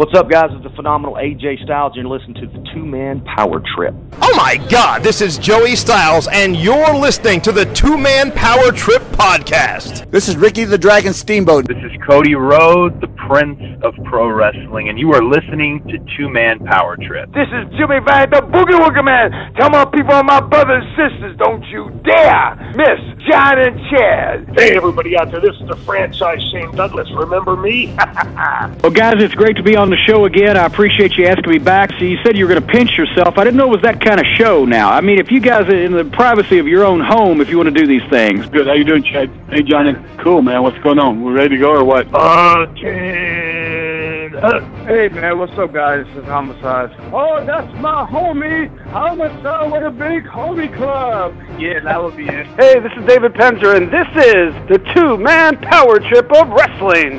What's up, guys? It's the phenomenal AJ Styles, and you're listening to the Two Man Power Trip. Oh my God, this is Joey Styles, and you're listening to the Two Man Power Trip podcast. This is Ricky the Dragon Steamboat. This is Cody Rhodes, the Prince of Pro Wrestling, and you are listening to Two Man Power Trip. This is Jimmy Van, the Boogie Woogie Man. Tell my people and my brothers and sisters, don't you dare miss John and Chad. Hey, everybody out there, this is the franchise Shane Douglas. Remember me? well, guys, it's great to be on the show again. I appreciate you asking me back. So you said you were going to pinch yourself. I didn't know it was that kind of show now. I mean, if you guys are in the privacy of your own home, if you want to do these things. Good. How you doing, Chad? Hey, Johnny. Cool, man. What's going on? We're ready to go or what? Uh, Hey man, what's up guys? This is Homicide. Oh, that's my homie, Homicide with a big homie club. Yeah, that would be it. Hey, this is David Penzer, and this is the two-man power trip of wrestling.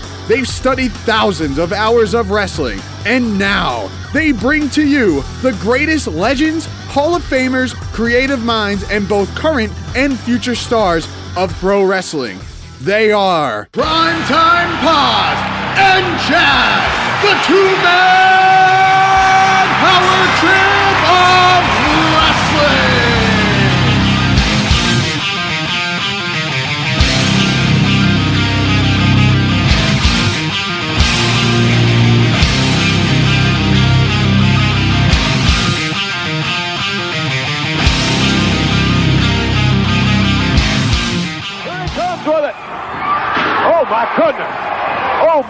They've studied thousands of hours of wrestling, and now they bring to you the greatest legends, Hall of Famers, creative minds, and both current and future stars of pro wrestling. They are Primetime Pod and Chad, the two man power trip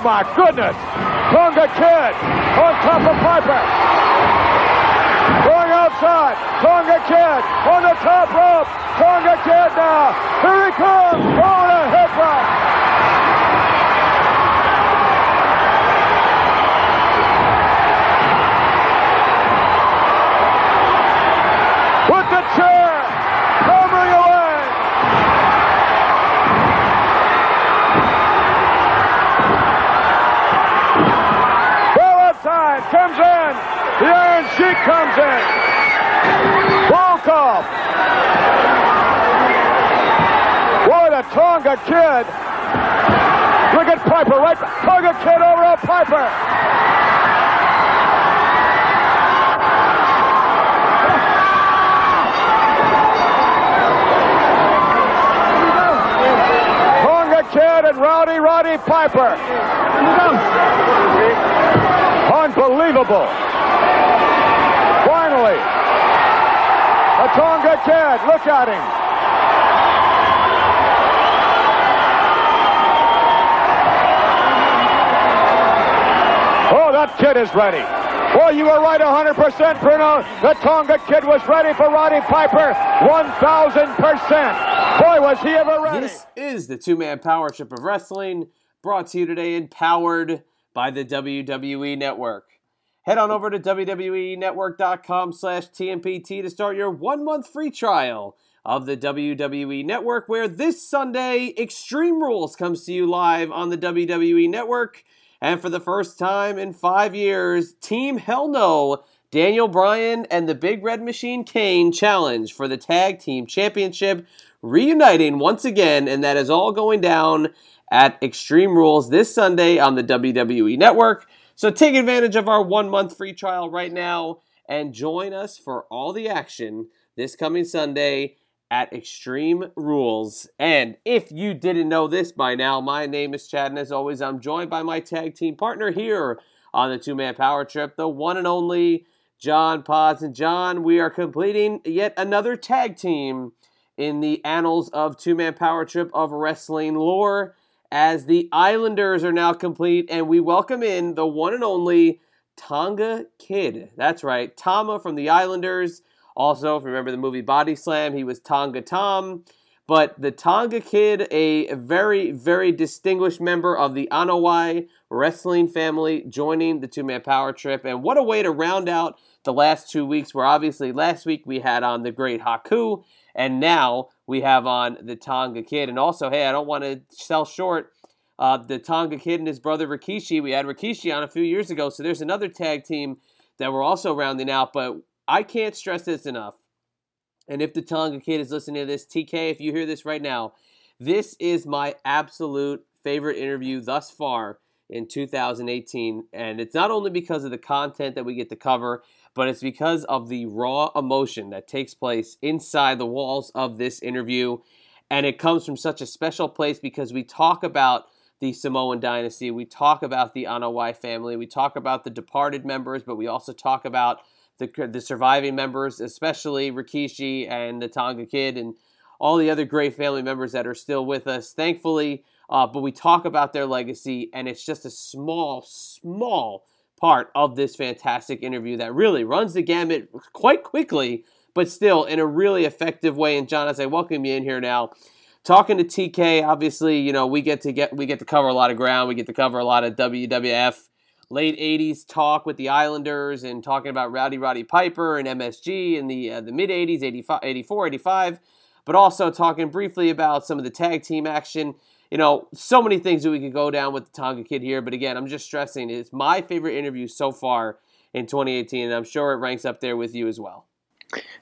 my goodness. Tonga Kid on top of Piper. Going outside. Tonga Kid on the top rope. Tonga Kid now. Here he comes. Oh, the hip comes in. The Iron Sheik comes in. Call. Boy, the Tonga kid. Look at Piper, right? Tonga kid over on Piper. Tonga kid and Rowdy Roddy Piper. Unbelievable. Finally, a Tonga kid. Look at him. Oh, that kid is ready. Boy, you were right 100%, Bruno. The Tonga kid was ready for Roddy Piper 1,000%. Boy, was he ever ready. This is the two man power trip of wrestling, brought to you today and powered by the WWE Network. Head on over to wwe WWENetwork.com slash TMPT to start your one month free trial of the WWE Network, where this Sunday, Extreme Rules comes to you live on the WWE Network. And for the first time in five years, Team Hell No, Daniel Bryan and the Big Red Machine Kane challenge for the Tag Team Championship, reuniting once again, and that is all going down at Extreme Rules this Sunday on the WWE Network. So take advantage of our one month free trial right now and join us for all the action this coming Sunday at Extreme Rules. And if you didn't know this by now, my name is Chad, and as always, I'm joined by my tag team partner here on the two man power trip, the one and only John Pods. And John, we are completing yet another tag team in the annals of two man power trip of wrestling lore as the Islanders are now complete, and we welcome in the one and only Tonga Kid. That's right, Tama from the Islanders. Also, if you remember the movie Body Slam, he was Tonga Tom. But the Tonga Kid, a very, very distinguished member of the Anoa'i wrestling family, joining the two man power trip. And what a way to round out the last two weeks where obviously last week we had on the great Haku, and now we have on the Tonga Kid. And also, hey, I don't want to sell short uh, the Tonga Kid and his brother Rikishi. We had Rikishi on a few years ago, so there's another tag team that we're also rounding out. But I can't stress this enough. And if the Tonga Kid is listening to this, TK, if you hear this right now, this is my absolute favorite interview thus far in 2018. And it's not only because of the content that we get to cover, but it's because of the raw emotion that takes place inside the walls of this interview. And it comes from such a special place because we talk about the Samoan dynasty, we talk about the Anoa'i family, we talk about the departed members, but we also talk about the, the surviving members, especially Rikishi and the Tonga Kid and all the other great family members that are still with us. Thankfully, uh, but we talk about their legacy, and it's just a small, small part of this fantastic interview that really runs the gamut quite quickly, but still in a really effective way. And John, as I welcome you in here now, talking to TK, obviously, you know we get to get we get to cover a lot of ground. We get to cover a lot of WWF late '80s talk with the Islanders and talking about Rowdy Roddy Piper and MSG in the uh, the mid '80s, 85, 84, 85, but also talking briefly about some of the tag team action you know, so many things that we could go down with the Tonga Kid here. But again, I'm just stressing it's my favorite interview so far in 2018, and I'm sure it ranks up there with you as well.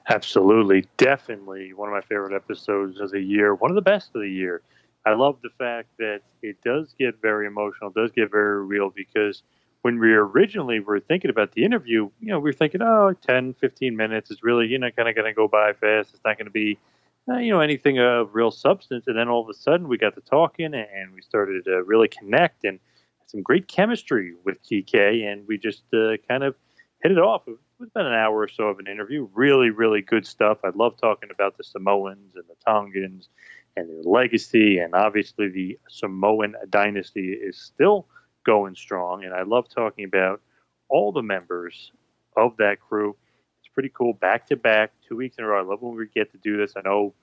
Absolutely, definitely one of my favorite episodes of the year, one of the best of the year. I love the fact that it does get very emotional, does get very real because when we originally were thinking about the interview, you know, we were thinking, oh, 10, 15 minutes is really, you know, kind of going to go by fast. It's not going to be uh, you know anything of real substance. And then all of a sudden we got to talking and we started to really connect and some great chemistry with TK and we just uh, kind of hit it off. It was about an hour or so of an interview. Really really good stuff. I love talking about the Samoans and the Tongans and their legacy. And obviously the Samoan dynasty is still going strong. And I love talking about all the members of that crew pretty cool. Back to back, two weeks in a row. I love when we get to do this. I know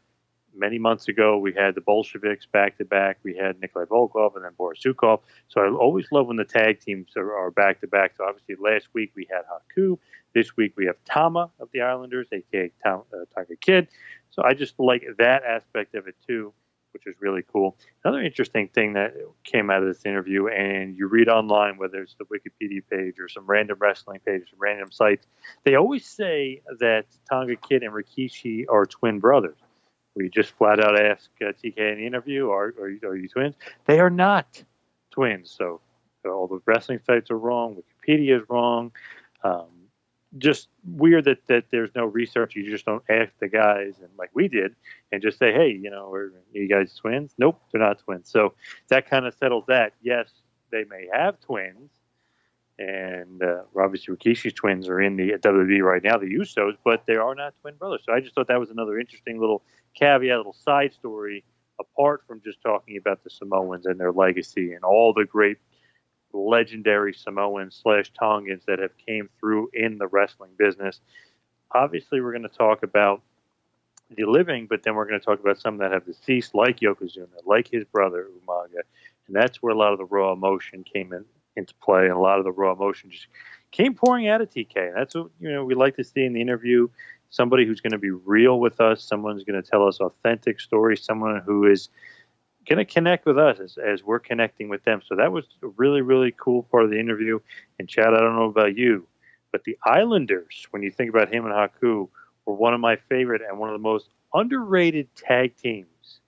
many months ago we had the Bolsheviks back to back. We had Nikolai Volkov and then Boris Zhukov. So I always love when the tag teams are back to back. So obviously last week we had Haku. This week we have Tama of the Islanders, aka Tom, uh, Tiger Kid. So I just like that aspect of it too which is really cool. Another interesting thing that came out of this interview, and you read online, whether it's the Wikipedia page or some random wrestling page, some random sites, they always say that Tonga Kid and Rikishi are twin brothers. We just flat out ask uh, TK in the interview, are, are, you, are you twins? They are not twins. So, all the wrestling sites are wrong. Wikipedia is wrong. Um, just weird that, that there's no research. You just don't ask the guys, and like we did, and just say, hey, you know, are you guys twins? Nope, they're not twins. So that kind of settles that. Yes, they may have twins, and uh, obviously Rikishi's twins are in the WWE right now, the Usos, but they are not twin brothers. So I just thought that was another interesting little caveat, little side story, apart from just talking about the Samoans and their legacy and all the great legendary Samoans slash Tongans that have came through in the wrestling business. Obviously, we're going to talk about the living, but then we're going to talk about some that have deceased, like Yokozuna, like his brother Umaga, and that's where a lot of the raw emotion came in into play, and a lot of the raw emotion just came pouring out of TK. That's what you know we like to see in the interview. Somebody who's going to be real with us, someone who's going to tell us authentic stories, someone who is going to connect with us as, as we're connecting with them. So that was a really, really cool part of the interview. And Chad, I don't know about you, but the Islanders, when you think about him and Haku, were one of my favorite and one of the most underrated tag teams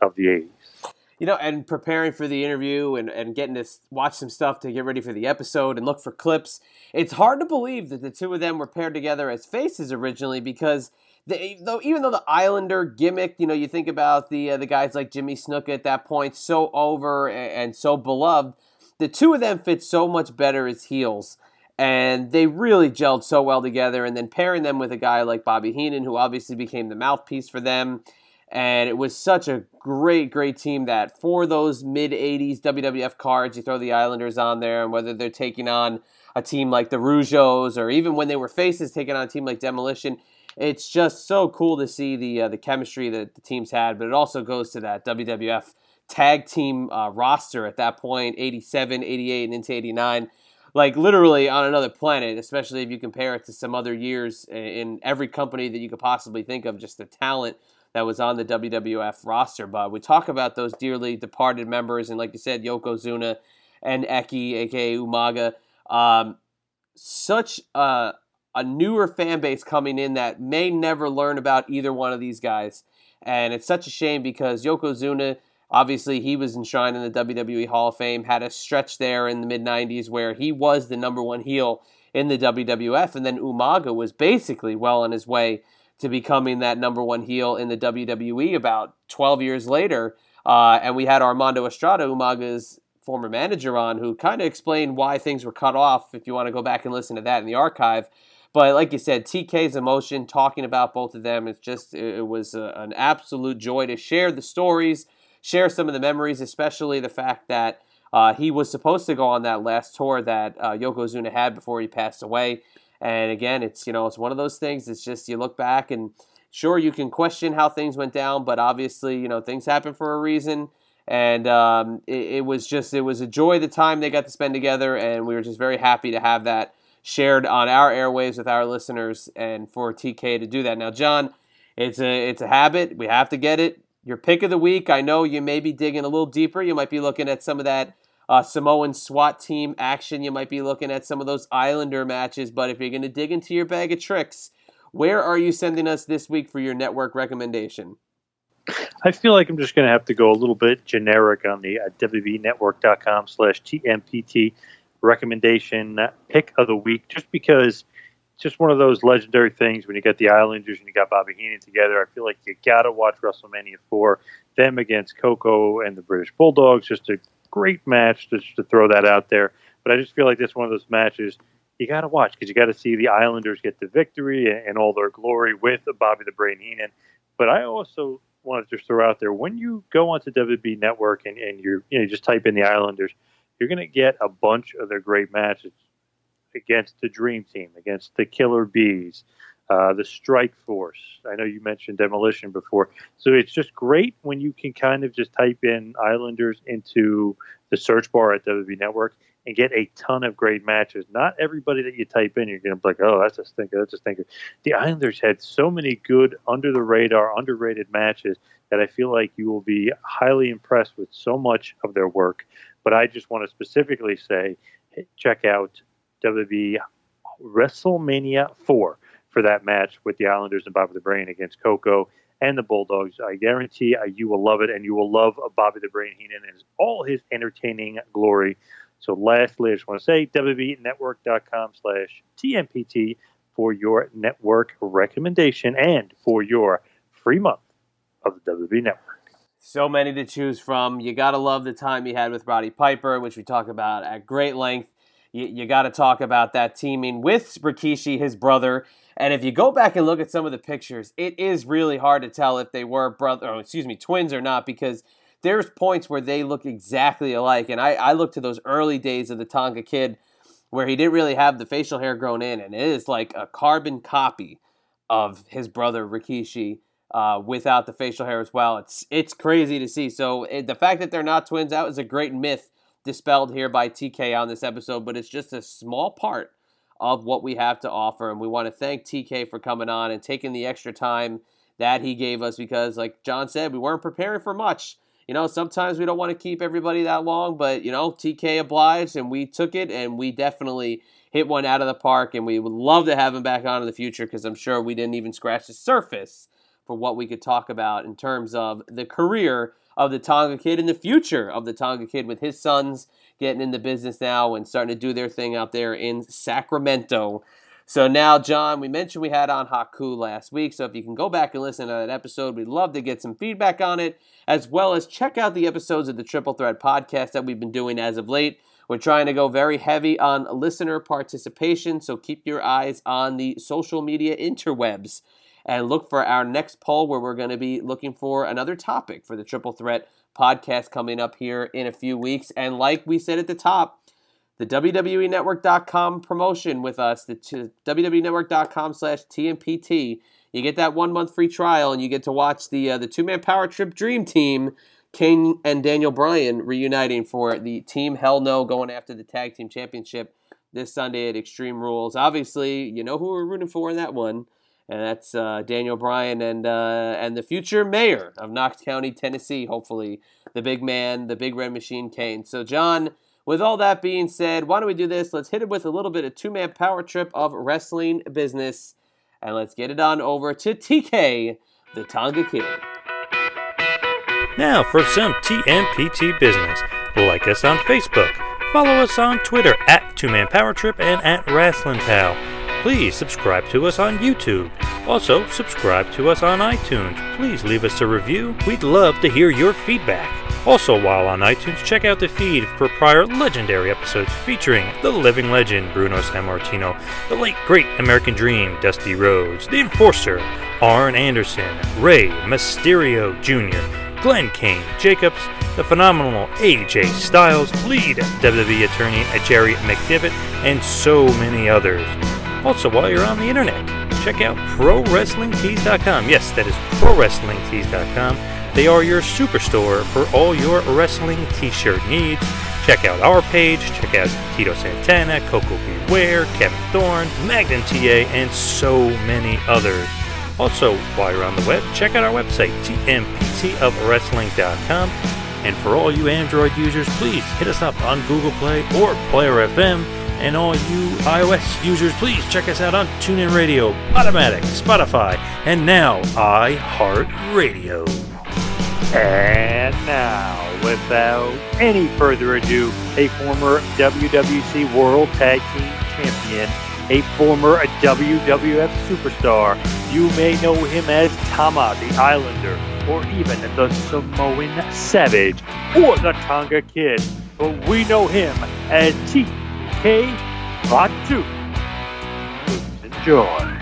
of the 80s. You know, and preparing for the interview and, and getting to watch some stuff to get ready for the episode and look for clips, it's hard to believe that the two of them were paired together as faces originally because – though even though the Islander gimmick, you know, you think about the uh, the guys like Jimmy Snuka at that point, so over and, and so beloved, the two of them fit so much better as heels, and they really gelled so well together. And then pairing them with a guy like Bobby Heenan, who obviously became the mouthpiece for them, and it was such a great, great team that for those mid '80s WWF cards, you throw the Islanders on there, and whether they're taking on a team like the Rougeaus, or even when they were faces taking on a team like Demolition it's just so cool to see the uh, the chemistry that the teams had, but it also goes to that WWF tag team uh, roster at that point 87, 88, and into 89. like literally on another planet, especially if you compare it to some other years in every company that you could possibly think of, just the talent that was on the WWF roster. But we talk about those dearly departed members, and like you said, Yokozuna and Eki, aka Umaga. Um, such a, a newer fan base coming in that may never learn about either one of these guys. And it's such a shame because Yokozuna Obviously, he was enshrined in the WWE Hall of Fame, had a stretch there in the mid 90s where he was the number one heel in the WWF, and then Umaga was basically well on his way to becoming that number one heel in the WWE about 12 years later. Uh, and we had Armando Estrada, Umaga's former manager, on who kind of explained why things were cut off. If you want to go back and listen to that in the archive. But like you said, TK's emotion talking about both of them, it's just, it was a, an absolute joy to share the stories share some of the memories, especially the fact that uh, he was supposed to go on that last tour that uh, Yokozuna had before he passed away. And again, it's you know it's one of those things. It's just you look back and sure you can question how things went down, but obviously you know things happen for a reason. And um, it, it was just it was a joy the time they got to spend together, and we were just very happy to have that shared on our airwaves with our listeners, and for TK to do that. Now, John, it's a it's a habit. We have to get it your pick of the week. I know you may be digging a little deeper. You might be looking at some of that uh, Samoan SWAT team action. You might be looking at some of those Islander matches. But if you're going to dig into your bag of tricks, where are you sending us this week for your network recommendation? I feel like I'm just going to have to go a little bit generic on the uh, WWEnetwork.com slash TMPT recommendation pick of the week, just because it's just one of those legendary things when you got the Islanders and you got Bobby Heenan together. I feel like you got to watch WrestleMania 4, them against Koko and the British Bulldogs. Just a great match, just to throw that out there. But I just feel like this one of those matches you got to watch because you got to see the Islanders get the victory and, all their glory with Bobby the Brain Heenan. But I also want to just throw out there when you go onto WWE Network and, and you're, you know, just type in the Islanders, you're going to get a bunch of their great matches against the Dream Team, against the Killer Bees, uh, the Strike Force. I know you mentioned Demolition before. So it's just great when you can kind of just type in Islanders into the search bar at WWE Network and get a ton of great matches. Not everybody that you type in, you're going to be like, oh, that's a stinker, that's a stinker. The Islanders had so many good, under the radar, underrated matches that I feel like you will be highly impressed with so much of their work. But I just want to specifically say, check out WWE WrestleMania 4 for that match with the Islanders and Bobby the Brain against Koko and the Bulldogs. I guarantee uh, you will love it, and you will love Bobby the Brain Heenan and all his entertaining glory. So, lastly, I just want to say WWEnetwork.com slash TMPT for your network recommendation and for your free month of the WWE Network. So many to choose from. You got to love the time he had with Roddy Piper, which we talk about at great length you, you got to talk about that teaming with Rikishi, his brother. And if you go back and look at some of the pictures, it is really hard to tell if they were brother, or excuse me, twins or not, because there's points where they look exactly alike. And I, I look to those early days of the Tonga Kid where he didn't really have the facial hair grown in, and it is like a carbon copy of his brother Rikishi. Uh, without the facial hair as well, it's it's crazy to see. So it, the fact that they're not twins, that was a great myth dispelled here by TK on this episode, but it's just a small part of what we have to offer. And we want to thank TK for coming on and taking the extra time that he gave us because, like John said, we weren't preparing for much. You know, sometimes we don't want to keep everybody that long, but, you know, TK obliged and we took it and we definitely hit one out of the park. And we would love to have him back on in the future because I'm sure we didn't even scratch the surface for what we could talk about in terms of the career of the Tonga Kid and the future of the Tonga Kid with his sons getting in the business now and starting to do their thing out there in Sacramento. So now, John, we mentioned we had on Haku last week. So if you can go back and listen to that episode, we'd love to get some feedback on it, as well as check out the episodes of the Triple Threat podcast that we've been doing as of late. We're trying to go very heavy on listener participation, so keep your eyes on the social media interwebs and look for our next poll where we're going to be looking for another topic for the Triple Threat podcast coming up here in a few weeks. And like we said at the top, the WWEnetwork.com promotion with us, the t- WWEnetwork.com slash TMPT. You get that one month free trial and you get to watch the, uh, the two man power trip dream team, Kane and Daniel Bryan, reuniting for the Team Hell No going after the tag team championship this Sunday at Extreme Rules. Obviously, you know who we're rooting for in that one, and that's uh, Daniel Bryan and uh, and the future mayor of Knox County, Tennessee. Hopefully, the big man, the big red machine, Kane. So, John. With all that being said, why don't we do this? Let's hit it with a little bit of two man power trip of wrestling business. And let's get it on over to TK, the Tonga Kid. Now for some TMPT business. Like us on Facebook. Follow us on Twitter at Two Man Power Trip and at Wrestling Pal. Please subscribe to us on YouTube. Also, subscribe to us on iTunes. Please leave us a review. We'd love to hear your feedback. Also, while on iTunes, check out the feed for prior legendary episodes featuring the living legend Bruno Sammartino, the late great American Dream Dusty Rhodes, the Enforcer Arn Anderson, Rey Mysterio Jr., Glenn Kane Jacobs, the phenomenal AJ Styles, lead WWE attorney Jerry McDevitt, and so many others. Also, while you're on the internet, check out ProWrestlingTees.com. Yes, that is ProWrestlingTees.com. They are your superstore for all your wrestling t-shirt needs. Check out our page, check out Tito Santana, Coco Beware, Kevin Thorn, Magnum TA, and so many others. Also, while you're on the web, check out our website, tmptofwrestling.com. And for all you Android users, please hit us up on Google Play or Player FM. And all you iOS users, please check us out on TuneIn Radio, Automatic, Spotify, and now iHeartRadio. And now, without any further ado, a former WWC World Tag Team Champion, a former WWF superstar. You may know him as Tama the Islander, or even the Samoan Savage, or the Tonga Kid, but we know him as TK Fatu. Please enjoy.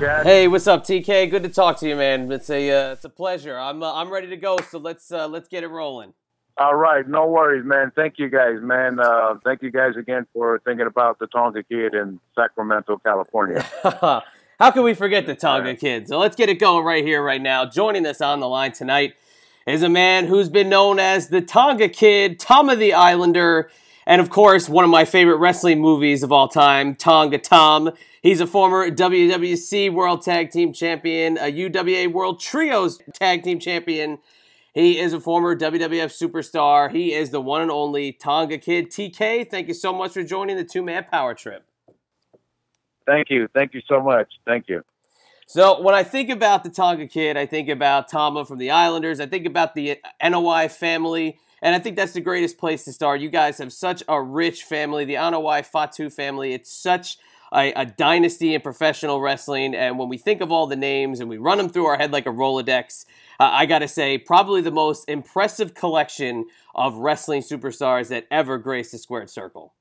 Chad? Hey, what's up, TK? Good to talk to you, man. It's a uh, it's a pleasure. I'm uh, I'm ready to go. So let's uh, let's get it rolling. All right, no worries, man. Thank you guys, man. Uh, thank you guys again for thinking about the Tonga Kid in Sacramento, California. How can we forget the Tonga Kid? So let's get it going right here, right now. Joining us on the line tonight is a man who's been known as the Tonga Kid, Tama the Islander, and of course, one of my favorite wrestling movies of all time, Tonga Tom. He's a former WWC World Tag Team Champion, a UWA World Trios Tag Team Champion. He is a former WWF superstar. He is the one and only Tonga Kid. TK, thank you so much for joining the two man power trip. Thank you. Thank you so much. Thank you. So when I think about the Tonga Kid, I think about Tama from the Islanders. I think about the Anoa'i family, and I think that's the greatest place to start. You guys have such a rich family, the Anoa'i Fatu family. It's such a, a dynasty in professional wrestling, and when we think of all the names and we run them through our head like a Rolodex, uh, I gotta say, probably the most impressive collection of wrestling superstars that ever graced the squared circle.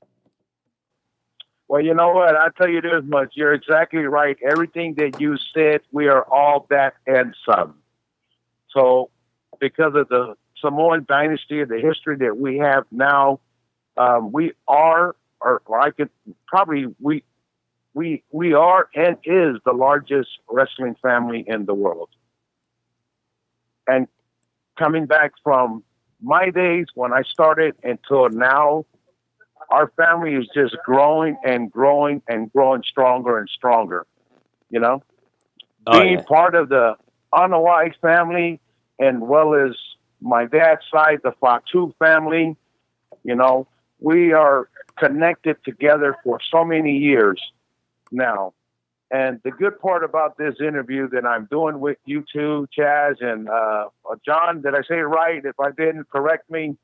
Well, you know what? I'll tell you this much. You're exactly right. Everything that you said, we are all that and some. So, because of the Samoan dynasty, and the history that we have now, um, we are, or, or I could probably, we, we, we are and is the largest wrestling family in the world. And coming back from my days when I started until now, our family is just growing and growing and growing stronger and stronger. You know, Oh, being yeah. part of the Anoa'i family, and well as my dad's side, the Fatu family. You know, we are connected together for so many years now. And the good part about this interview that I'm doing with you two, Chaz and uh, John, did I say it right? If I didn't, correct me.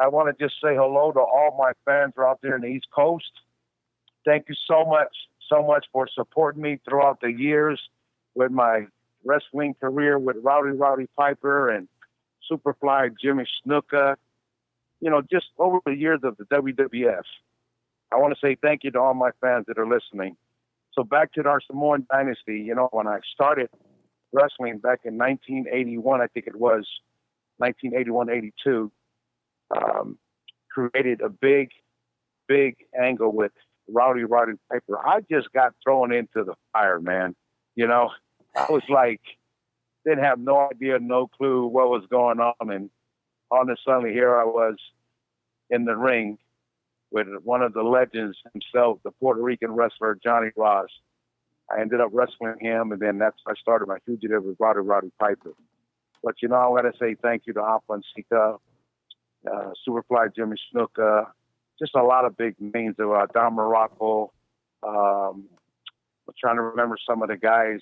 I want to just say hello to all my fans out there in the East Coast. Thank you so much, so much for supporting me throughout the years with my wrestling career with Rowdy Rowdy Piper and Superfly Jimmy Snuka. You know, just over the years of the WWF. I want to say thank you to all my fans that are listening. So back to our Samoan dynasty, you know, when I started wrestling back in 1981, I think it was 1981, 82, um, created a big, big angle with Rowdy Roddy Piper. I just got thrown into the fire, man. You know, I was like, didn't have no idea, no clue what was going on. And all of a sudden, here I was in the ring with one of the legends himself, the Puerto Rican wrestler Johnny Rodz. I ended up wrestling him, and then that's I started my fugitive with Rowdy Roddy Piper. But you know, I got to say thank you to Afa and Sika, uh, Superfly Jimmy Snuka, just a lot of big names. Uh, Don Muraco. Um, I'm trying to remember some of the guys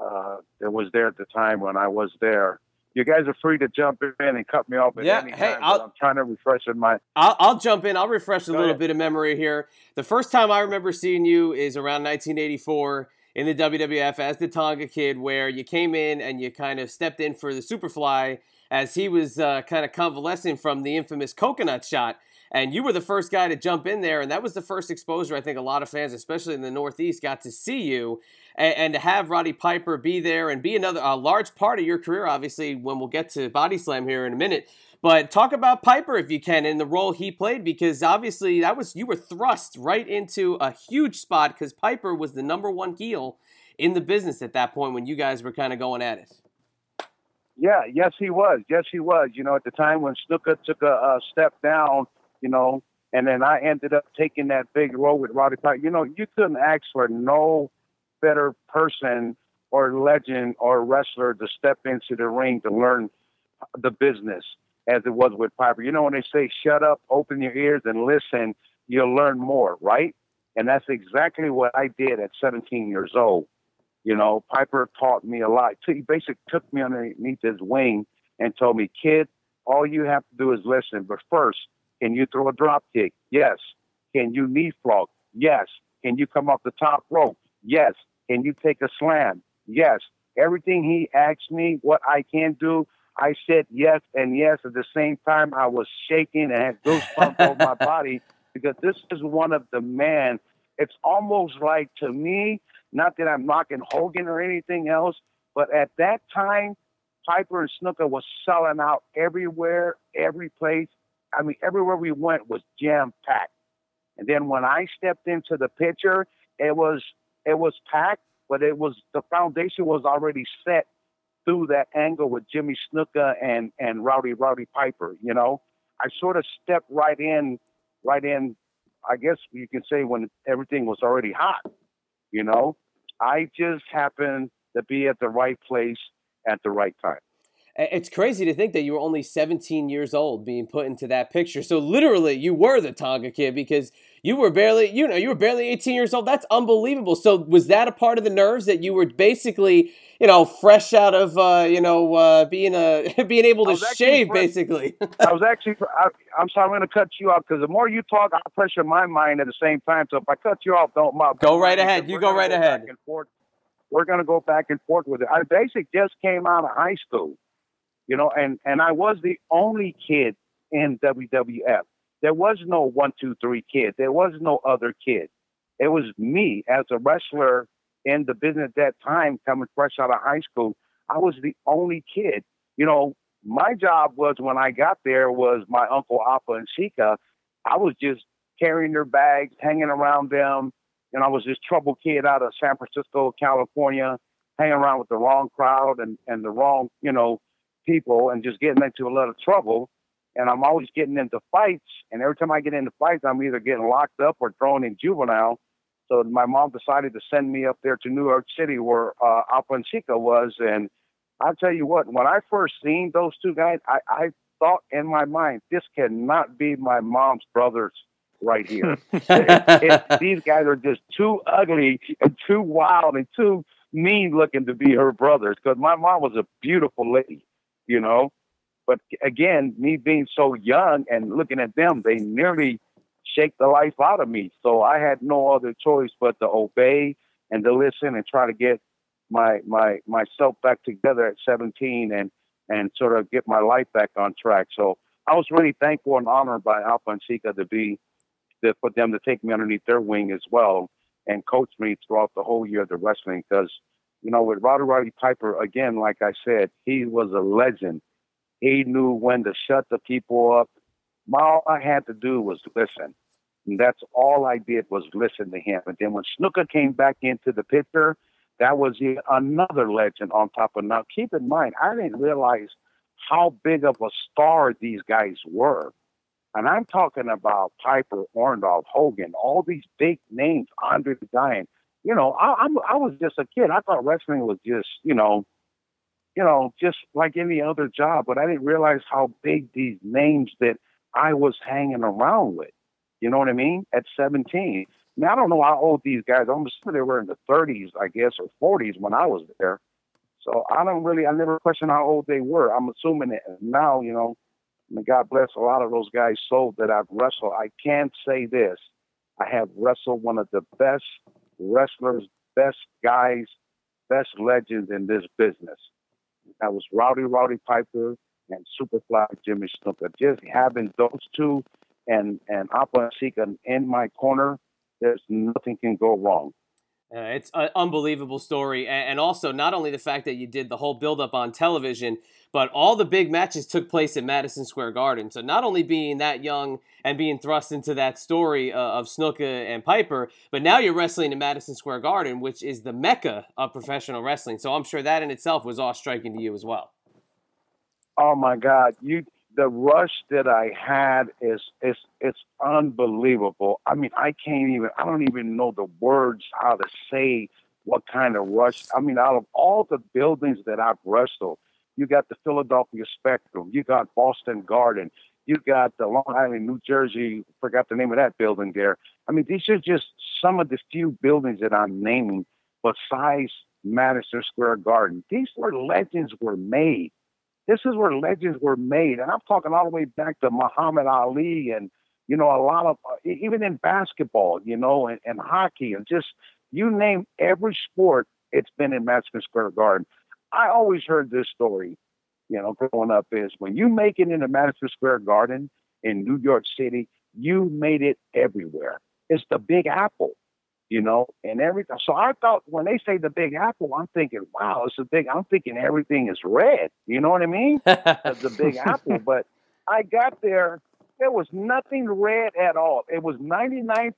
uh, that was there at the time when I was there you guys are free to jump in and cut me off at Yeah, any hey, time. I'll- I'm trying to refresh in my. I'll, I'll jump in. I'll refresh a Go little ahead. bit of memory here. The first time I remember seeing you is around 1984 in the WWF as the Tonga Kid, where you came in and you kind of stepped in for the Superfly as he was uh, kind of convalescing from the infamous coconut shot. And you were the first guy to jump in there, and that was the first exposure I think a lot of fans, especially in the Northeast, got to see you. And, and to have Roddy Piper be there and be another a large part of your career, obviously, when we'll get to Body Slam here in a minute. But talk about Piper if you can and the role he played because obviously that was you were thrust right into a huge spot because Piper was the number one heel in the business at that point when you guys were kind of going at it. Yeah, yes, he was. Yes, he was. You know, at the time when Snuka took a, a step down, you know, and then I ended up taking that big role with Roddy Piper. You know, you couldn't ask for no better person or legend or wrestler to step into the ring to learn the business as it was with Piper. You know, when they say shut up, open your ears and listen, you'll learn more, right? And that's exactly what I did at 17 years old. You know, Piper taught me a lot. He basically took me underneath his wing and told me, kid, all you have to do is listen. But first, can you throw a drop kick? Yes. Can you knee frog? Yes. Can you come off the top rope? Yes. Can you take a slam? Yes. Everything he asked me what I can do, I said yes and yes. At the same time, I was shaking and had goosebumps over my body because this is one of the man. It's almost like to me, not that I'm knocking Hogan or anything else, but at that time, Piper and Snuka was selling out everywhere, every place. I mean, everywhere we went was jam packed. And then when I stepped into the picture, it was it was packed, but it was the foundation was already set through that angle with Jimmy Snuka and and Rowdy Rowdy Piper. You know, I sort of stepped right in, right in. I guess you can say when everything was already hot. You know, I just happened to be at the right place at the right time. It's crazy to think that you were only 17 years old being put into that picture. So literally, you were the Tonga kid because you were barely, you know, you were barely 18 years old. That's unbelievable. So was that a part of the nerves that you were basically, you know, fresh out of, uh, you know, uh, being a being able to shave, fresh. basically? I was actually, I, I'm sorry, I'm going to cut you off because the more you talk, I pressure my mind at the same time. So if I cut you off, don't mind. Go right ahead. You go right ahead. And forth. We're going to go back and forth with it. I basically just came out of high school, you know, and and I was the only kid in WWF. There was no one, two, three kid. There was no other kid. It was me as a wrestler in the business at that time, coming fresh out of high school. I was the only kid. You know, my job was when I got there was my uncle Afa and Sika. I was just carrying their bags, hanging around them. And I was this trouble kid out of San Francisco, California, hanging around with the wrong crowd and, and the wrong, you know, people and just getting into a lot of trouble. And I'm always getting into fights. And every time I get into fights, I'm either getting locked up or thrown in juvenile. So my mom decided to send me up there to New York City where uh, Afa and Sika was. And I'll tell you what, when I first seen those two guys, I, I thought in my mind, this cannot be my mom's brothers right here. it, it, these guys are just too ugly and too wild and too mean looking to be her brothers because my mom was a beautiful lady, you know. But again, me being so young and looking at them, they nearly shake the life out of me. So I had no other choice but to obey and to listen and try to get my my myself back together at 17 and and sort of get my life back on track. So I was really thankful and honored by Afa and Sika to be to, for them to take me underneath their wing as well and coach me throughout the whole year of the wrestling because you know with Rowdy Roddy Piper again like I said he was a legend. He knew when to shut the people up. All I had to do was listen. And that's all I did was listen to him. And then when Snuka came back into the picture that was another legend on top of now keep in mind I didn't realize how big of a star these guys were. And I'm talking about Piper, Orndorff, Hogan, all these big names, Andre the Giant. You know, I, I'm I was just a kid. I thought wrestling was just, you know, you know, just like any other job. But I didn't realize how big these names that I was hanging around with. You know what I mean? At 17. Now I don't know how old these guys. I'm assuming they were in the 30s, I guess, or 40s when I was there. So I don't really. I never questioned how old they were. I'm assuming that now, you know, and God bless a lot of those guys' souls that I've wrestled. I can say this I have wrestled one of the best wrestlers, best guys, best legends in this business. That was Rowdy Rowdy Piper and Superfly Jimmy Snuka. Just having those two and and Afa Sika in my corner, there's nothing can go wrong. Uh, it's an unbelievable story, and also not only the fact that you did the whole build-up on television, but all the big matches took place at Madison Square Garden. So not only being that young and being thrust into that story uh, of Snuka and Piper, but now you're wrestling in Madison Square Garden, which is the mecca of professional wrestling. So I'm sure that in itself was awe striking to you as well. Oh my God, you the rush that I had is is it's unbelievable. I mean, I can't even I don't even know the words how to say what kind of rush. I mean, out of all the buildings that I've wrestled, you got the Philadelphia Spectrum, you got Boston Garden, you got the Long Island, New Jersey. Forgot the name of that building there. I mean, these are just some of the few buildings that I'm naming besides Madison Square Garden. These were legends were made this is where legends were made, and I'm talking all the way back to Muhammad Ali and you know a lot of uh, even in basketball, you know, and, and hockey and just you name every sport, it's been in Madison Square Garden. I always heard this story, you know, growing up is when you make it into Madison Square Garden in New York City, you made it everywhere. It's the Big Apple you know, and everything. So I thought when they say the Big Apple, I'm thinking, wow, it's a big. I'm thinking everything is red. You know what I mean? the Big Apple. But I got there, there was nothing red at all. It was 99%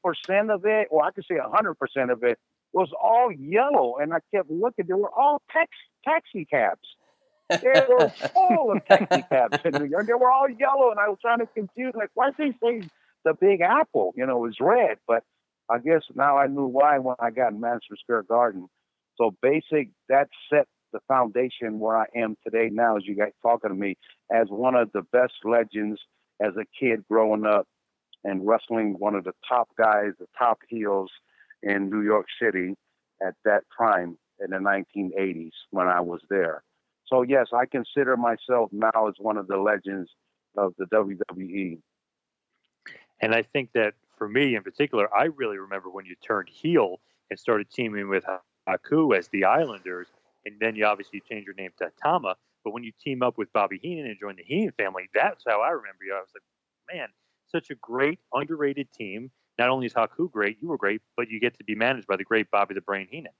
of it, or I could say 100% of it, was all yellow. And I kept looking. They were all tax, taxi cabs. They were full of taxi cabs in New York. They were all yellow, and I was trying to confuse, like, why is they say the Big Apple? You know, it was red, but I guess now I knew why when I got in Madison Square Garden. So basic, that set the foundation where I am today now as you guys talking to me as one of the best legends as a kid growing up and wrestling one of the top guys, the top heels in New York City at that time in the 1980s when I was there. So yes, I consider myself now as one of the legends of the WWE. And I think that for me in particular, I really remember when you turned heel and started teaming with Haku as the Islanders, and then you obviously changed your name to Tama. But when you team up with Bobby Heenan and join the Heenan family, that's how I remember you. I was like, man, such a great, underrated team. Not only is Haku great, you were great, but you get to be managed by the great Bobby the Brain Heenan.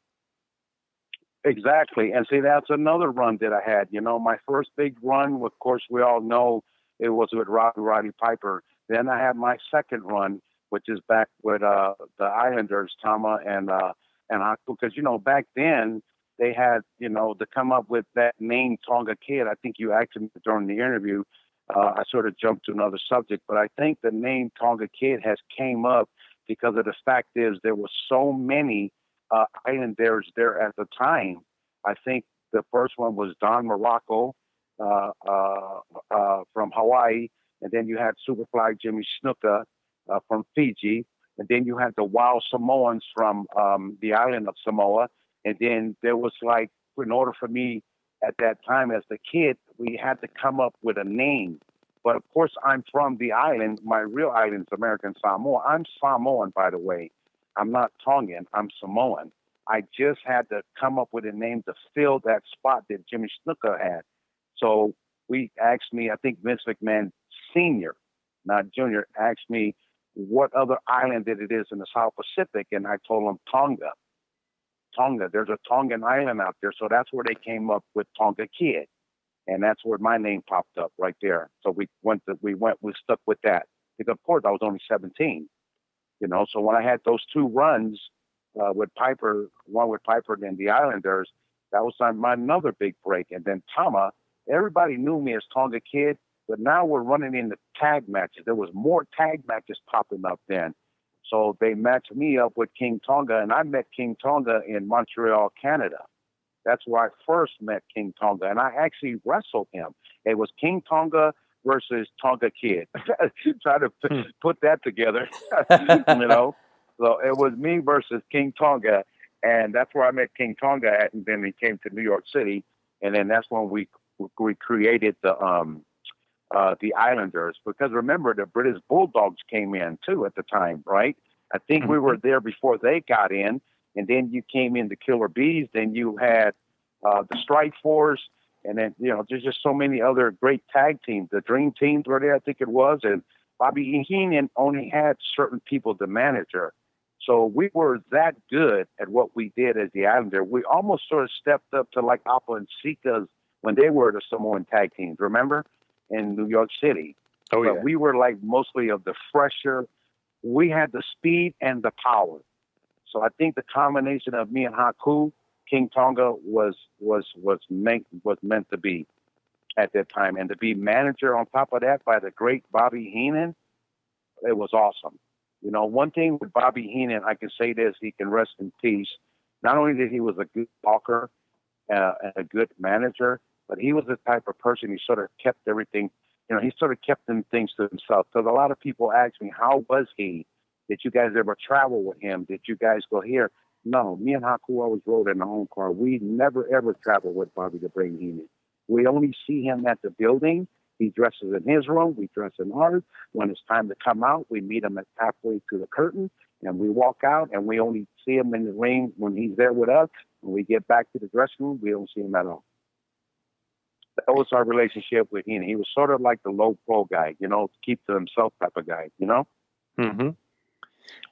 Exactly. And see, that's another run that I had. You know, my first big run, of course, we all know it was with Rowdy Roddy Piper. Then I had my second run which is back with uh, the Islanders, Tama and uh, and because you know back then they had you know to come up with that name Tonga Kid. I think you asked me during the interview. Uh, I sort of jumped to another subject, but I think the name Tonga Kid has came up because of the fact is there were so many uh, islanders there at the time. I think the first one was Don Muraco uh, uh, uh, from Hawaii, and then you had Superfly Jimmy Snuka uh, from Fiji, and then you had the Wild Samoans from um, the island of Samoa, and then there was like, in order for me at that time as the kid, we had to come up with a name. But of course, I'm from the island. My real island is American Samoa. I'm Samoan, by the way. I'm not Tongan. I'm Samoan. I just had to come up with a name to fill that spot that Jimmy Snuka had. So we asked me, I think Vince McMahon Senior, not Junior, asked me what other island that it is in the South Pacific, and I told him Tonga. Tonga. There's a Tongan island out there, so that's where they came up with Tonga Kid, and that's where my name popped up right there. So we went to, we went we stuck with that because of course I was only 17, you know. So when I had those two runs uh, with Piper, one with Piper and the Islanders, that was my another big break. And then Tama, everybody knew me as Tonga Kid, but now we're running into tag matches. There was more tag matches popping up then. So they matched me up with King Tonga, and I met King Tonga in Montreal, Canada. That's where I first met King Tonga, and I actually wrestled him. It was King Tonga versus Tonga Kid. Try to p- put that together, you know. So it was me versus King Tonga, and that's where I met King Tonga at, and then he came to New York City, and then that's when we we created the um uh, the Islanders because remember the British Bulldogs came in too at the time, right? I think we were there before they got in, and then you came in the Killer Bees. Then you had uh, the Strike Force, and then you know there's just so many other great tag teams. The Dream Teams were there, I think it was, and Bobby Heenan only had certain people to manager. So we were that good at what we did as the Islander. We almost sort of stepped up to like Afa and Sika's when they were the Samoan tag teams. Remember? In New York City. Oh, but yeah. we were like mostly of the fresher. We had the speed and the power. So I think the combination of me and Haku, King Tonga was was was meant was meant to be at that time, and to be manager on top of that by the great Bobby Heenan, it was awesome. You know, one thing with Bobby Heenan, I can say this: he can rest in peace. Not only that he was a good talker uh, and a good manager, but he was the type of person he sort of kept everything, you know, he sort of kept them things to himself. Because a lot of people ask me, how was he? Did you guys ever travel with him? Did you guys go here? No, me and Haku always rode in our own car. We never ever traveled with Bobby the Brain Heenan. We only see him at the building. He dresses in his room. We dress in ours. When it's time to come out, we meet him at halfway to the curtain, and we walk out. And we only see him in the ring when he's there with us. When we get back to the dressing room, we don't see him at all that was our relationship with him. He was sort of like the low pro guy, you know, keep to himself type of guy, you know. Mm-hmm. And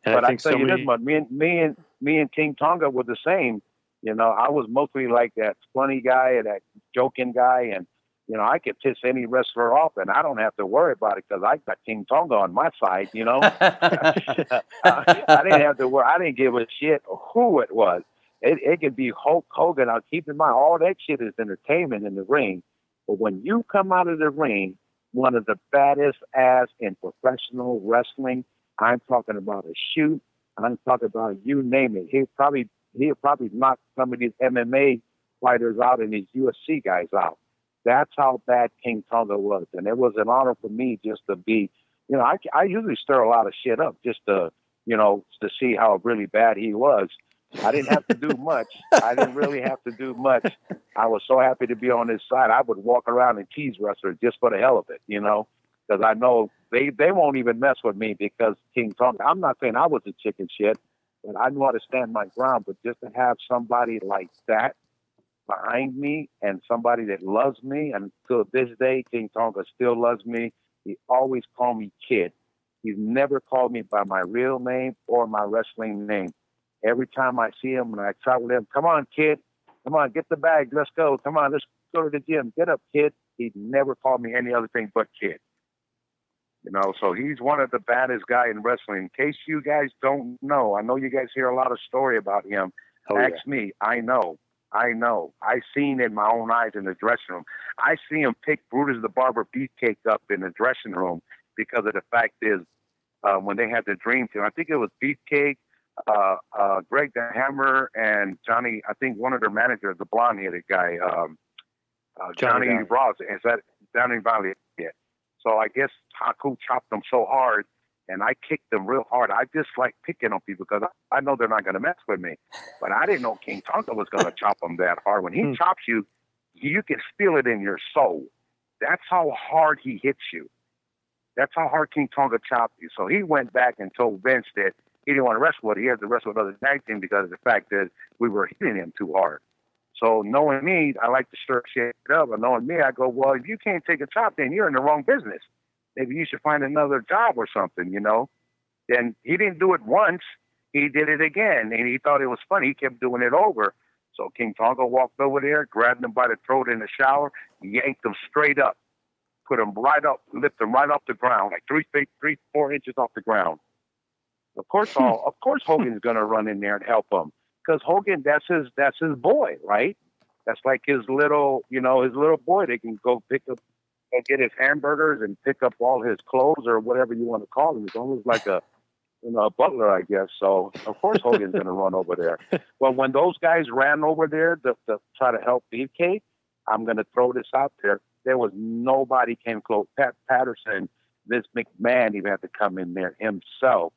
but I I, think tell so you many. this much, me and me and me and King Tonga were the same. You know, I was mostly like that funny guy that joking guy, and you know, I could piss any wrestler off, and I don't have to worry about it because I got King Tonga on my side. You know, I, I didn't have to worry. I didn't give a shit who it was. It, it could be Hulk Hogan. Now, keep in mind, all that shit is entertainment in the ring. But when you come out of the ring, one of the baddest ass in professional wrestling, I'm talking about a shoot. I'm talking about you name it. He'll probably he'll probably knock some of these MMA fighters out and these UFC guys out. That's how bad King Tonga was, and it was an honor for me just to be. You know, I I usually stir a lot of shit up just to you know to see how really bad he was. I didn't have to do much. I didn't really have to do much. I was so happy to be on his side. I would walk around and tease wrestlers just for the hell of it, you know, because I know they they won't even mess with me because King Tonga. I'm not saying I was a chicken shit, but I know how to stand my ground. But just to have somebody like that behind me and somebody that loves me, and to this day, King Tonga still loves me. He always called me kid. He's never called me by my real name or my wrestling name. Every time I see him and I talk with him, come on, kid. Come on, get the bag. Let's go. Come on, let's go to the gym. Get up, kid. He never called me any other thing but kid. You know, so he's one of the baddest guy in wrestling. In case you guys don't know, I know you guys hear a lot of story about him. Oh, yeah. Ask me. I know. I know. I seen in my own eyes in the dressing room. I see him pick Brutus the Barber beefcake up in the dressing room because of the fact is uh, when they had the Dream Team. I think it was Beefcake, uh, uh, Greg the Hammer, and Johnny. I think one of their managers, the blonde-headed guy, um, uh, Johnny Johnny Ross. Is that Johnny Valiant? Yeah. So I guess Haku chopped them so hard, and I kicked them real hard. I just like picking on people because I, I know they're not going to mess with me. But I didn't know King Tonga was going to chop them that hard. When he chops you, you can feel it in your soul. That's how hard he hits you. That's how hard King Tonga chopped you. So he went back and told Vince that he didn't want to wrestle with. it. He had to wrestle with other tag team because of the fact that we were hitting him too hard. So knowing me, I like to stir shit up. And knowing me, I go, well, if you can't take a chop, then you're in the wrong business. Maybe you should find another job or something, you know. Then he didn't do it once. He did it again, and he thought it was funny. He kept doing it over. So King Tonga walked over there, grabbed him by the throat in the shower, yanked him straight up, put him right up, lifted him right off the ground, like three feet, three, four inches off the ground. Of course, all of course Hogan's gonna run in there and help him because Hogan, that's his that's his boy, right? That's like his little, you know, his little boy. They can go pick up, go get his hamburgers and pick up all his clothes or whatever you want to call him. He's almost like a, you know, a butler, I guess. So of course Hogan's gonna run over there. Well, when those guys ran over there to, to try to help Beefcake, I'm gonna throw this out there. There was nobody came close. Pat Patterson, Vince McMahon even had to come in there himself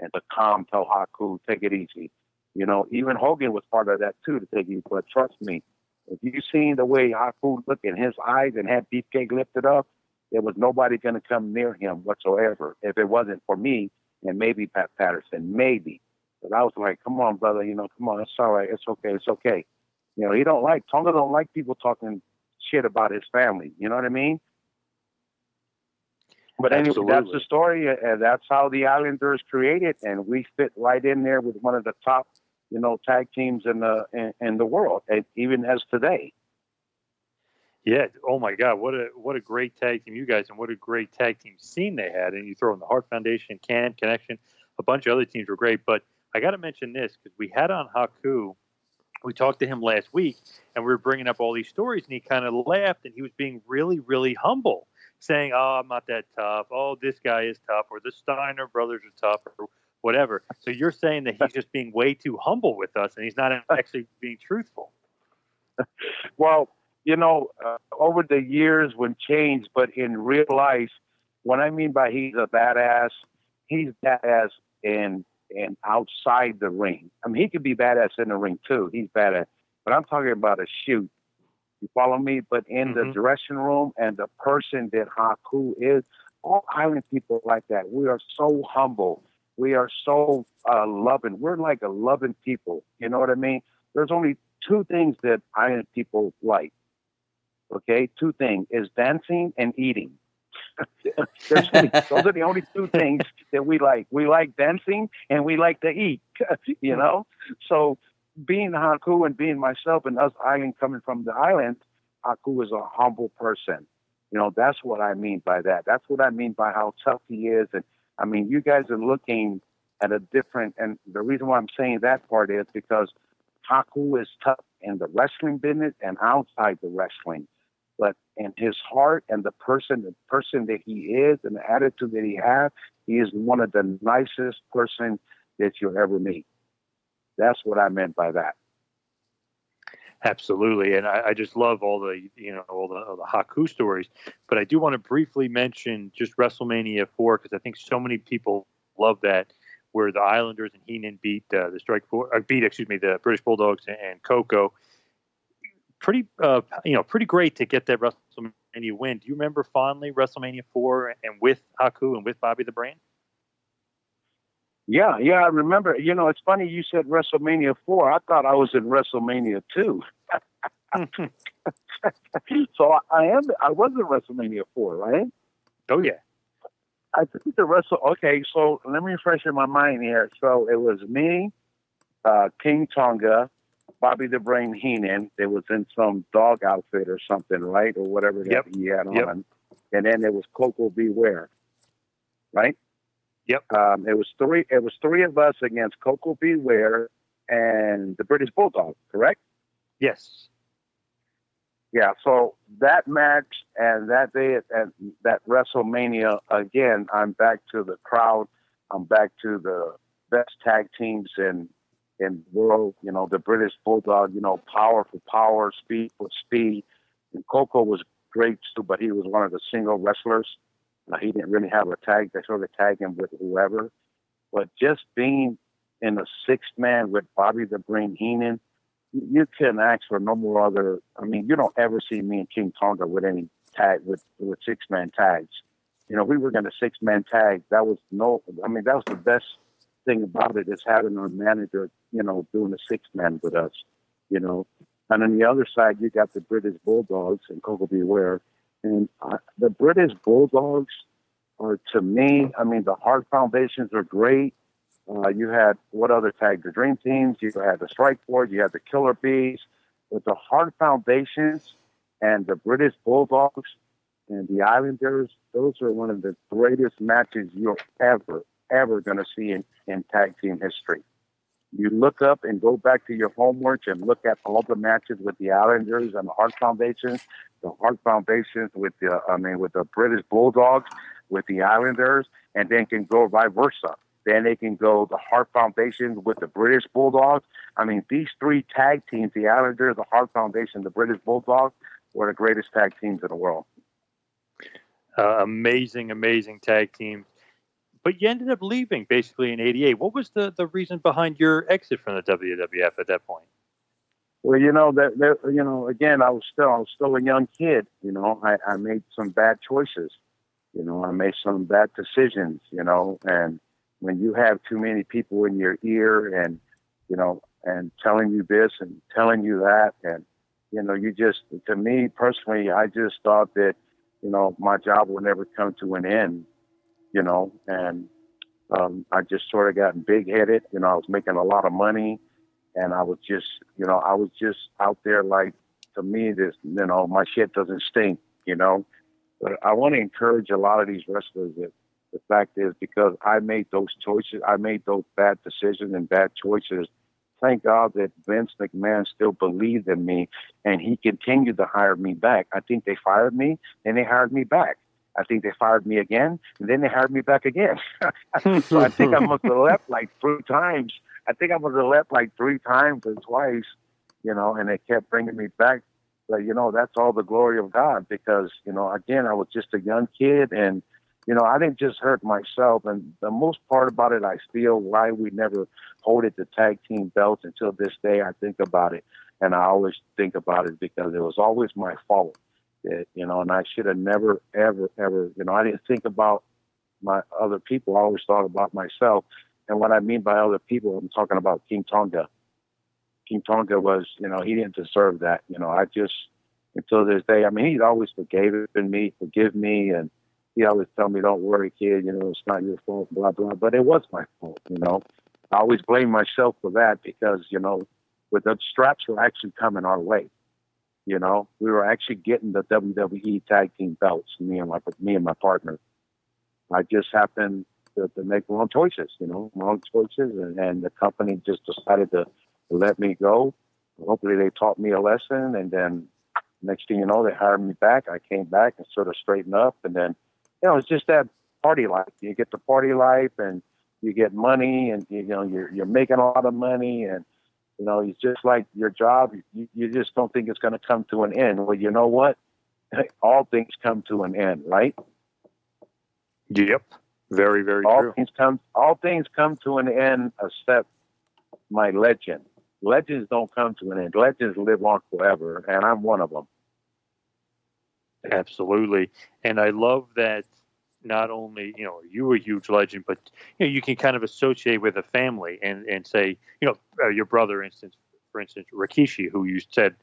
and to calm tell Haku, take it easy. You know, even Hogan was part of that too to take it. But trust me, if you seen the way Haku looked in his eyes and had Beefcake lifted up, there was nobody going to come near him whatsoever. If it wasn't for me and maybe Pat Patterson, maybe. But I was like, come on, brother, you know, come on, it's all right, it's okay, it's okay. You know, he don't like Tonga don't like people talking shit about his family. You know what I mean? But anyway, that's the story, uh, and that's how the Islanders created, and we fit right in there with one of the top, you know, tag teams in the in, in the world, and even as today. Yeah. Oh my God. What a what a great tag team you guys, and what a great tag team scene they had. And you throw in the Hart Foundation, Can Connection, a bunch of other teams were great. But I got to mention this because we had on Haku. We talked to him last week, and we were bringing up all these stories, and he kind of laughed, and he was being really, really humble, saying, "Oh, I'm not that tough. Oh, this guy is tough, or the Steiner brothers are tough, or whatever." So you're saying that he's just being way too humble with us, and he's not actually being truthful. Well, you know, uh, over the years when changed, but in real life, what I mean by he's a badass, he's badass in and outside the ring. I mean, he could be badass in the ring too. He's badass, but I'm talking about a shoot. You follow me? But in the dressing room and the person that Haku is, all island people like that. We are so humble. We are so uh, loving. We're like a loving people. You know what I mean? There's only two things that island people like. Okay, two things is dancing and eating. Only, those are the only two things that we like. We like dancing and we like to eat. you know, so being Haku and being myself and us island coming from the island, Haku is a humble person. You know, that's what I mean by that. That's what I mean by how tough he is. And I mean, you guys are looking at a different, and the reason why I'm saying that part is because Haku is tough in the wrestling business and outside the wrestling. But in his heart and the person, the person that he is and the attitude that he has, he is one of the nicest person that you'll ever meet. That's what I meant by that. Absolutely, and I, I just love all the you know all the, all the Haku stories. But I do want to briefly mention just WrestleMania four because I think so many people love that, where the Islanders and Heenan beat uh, the Strike Force, uh, beat excuse me the British Bulldogs and, and Koko. Pretty uh, you know pretty great to get that WrestleMania win. Do you remember fondly WrestleMania four and with Haku and with Bobby the Brain? Yeah, yeah, I remember. You know, it's funny you said WrestleMania four. I thought I was in WrestleMania two. so I, am. I was in WrestleMania four, right? Oh yeah. I think the Wrestle. Okay, so let me refresh in my mind here. So it was me, uh, King Tonga, Bobby the Brain Heenan. It was in some dog outfit or something, right, or whatever that Yep. he had on. Yep. And then it was Koko B. Ware, right? Yep. Um, it was three. It was three of us against Koko B. Ware and the British Bulldog, correct? Yes. Yeah, so that match and that day at, at that WrestleMania again, I'm back to the crowd I'm back to the best tag teams in in the world. You know, the British Bulldog. You know, power for power, speed for speed. And Koko was great too, but he was one of the single wrestlers. Uh, he didn't really have a tag. They sort of tag him with whoever. But just being in the sixth man with Bobby the Brain Heenan, you, couldn't ask for no more other. I mean, you don't ever see me and King Tonga with any tag with with six man tags. You know, we were going to six man tag. That was no. I mean, that was the best thing about it is having our manager, you know, doing a six man with us. You know, and on the other side, you got the British Bulldogs and Koko B. And uh, the British Bulldogs are, to me, I mean, the Hart Foundations are great. Uh, you had what other tag? The Dream Teams. You had the Strike Force. You had the Killer Bees. But the Hart Foundations and the British Bulldogs and the Islanders, those are one of the greatest matches you're ever, ever going to see in, in tag team history. You look up and go back to your homework and look at all the matches with the Islanders and the Hart Foundations, the Hart Foundations with the, I mean, with the British Bulldogs, with the Islanders, and then can go vice versa. Then they can go the Hart Foundation with the British Bulldogs. I mean, these three tag teams, the Islanders, the Hart Foundation, the British Bulldogs, were the greatest tag teams in the world. Uh, amazing, amazing tag team. But you ended up leaving basically in '88. What was the, the reason behind your exit from the WWF at that point? Well, you know that, that you know again, I was still I was still a young kid. You know, I, I made some bad choices. You know, I made some bad decisions. You know, and when you have too many people in your ear and you know and telling you this and telling you that and you know you just to me personally i just thought that you know my job would never come to an end you know and um i just sort of got big headed you know i was making a lot of money and i was just you know i was just out there like to me this you know my shit doesn't stink you know but i want to encourage a lot of these wrestlers that the fact is, because I made those choices, I made those bad decisions and bad choices. Thank God that Vince McMahon still believed in me and he continued to hire me back. I think they fired me and they hired me back. I think they fired me again and then they hired me back again. so I think I must have left like three times. I think I have left like three times or twice, you know, and they kept bringing me back. But, you know, that's all the glory of God because, you know, again, I was just a young kid and, you know, I didn't just hurt myself. And the most part about it, I feel why we never holded the tag team belts until this day. I think about it, and I always think about it because it was always my fault. That, you know, and I should have never, ever, ever. You know, I didn't think about my other people. I always thought about myself. And what I mean by other people, I'm talking about King Tonga. King Tonga was, you know, he didn't deserve that. You know, I just until this day. I mean, he'd always forgave me, forgive me, and he always tell me, "Don't worry, kid. You know, it's not your fault." Blah blah. But it was my fault. You know, I always blame myself for that because you know, with the straps were actually coming our way. You know, we were actually getting the WWE tag team belts. Me and my me and my partner. I just happened to, to make wrong choices. You know, wrong choices, and, and the company just decided to let me go. Hopefully, they taught me a lesson, and then next thing you know, they hired me back. I came back and sort of straightened up, and then you know, it's just that party life. You get the party life and you get money and you know you're you're making a lot of money and you know it's just like your job you, you just don't think it's going to come to an end well you know what all things come to an end right yep very very all true things come all things come to an end except my legend legends don't come to an end legends live on forever and i'm one of them Absolutely. And I love that not only, you know, are you a huge legend, but you know, you can kind of associate with a family and, and say, you know, uh, your brother, instance, for instance, Rikishi, who you said,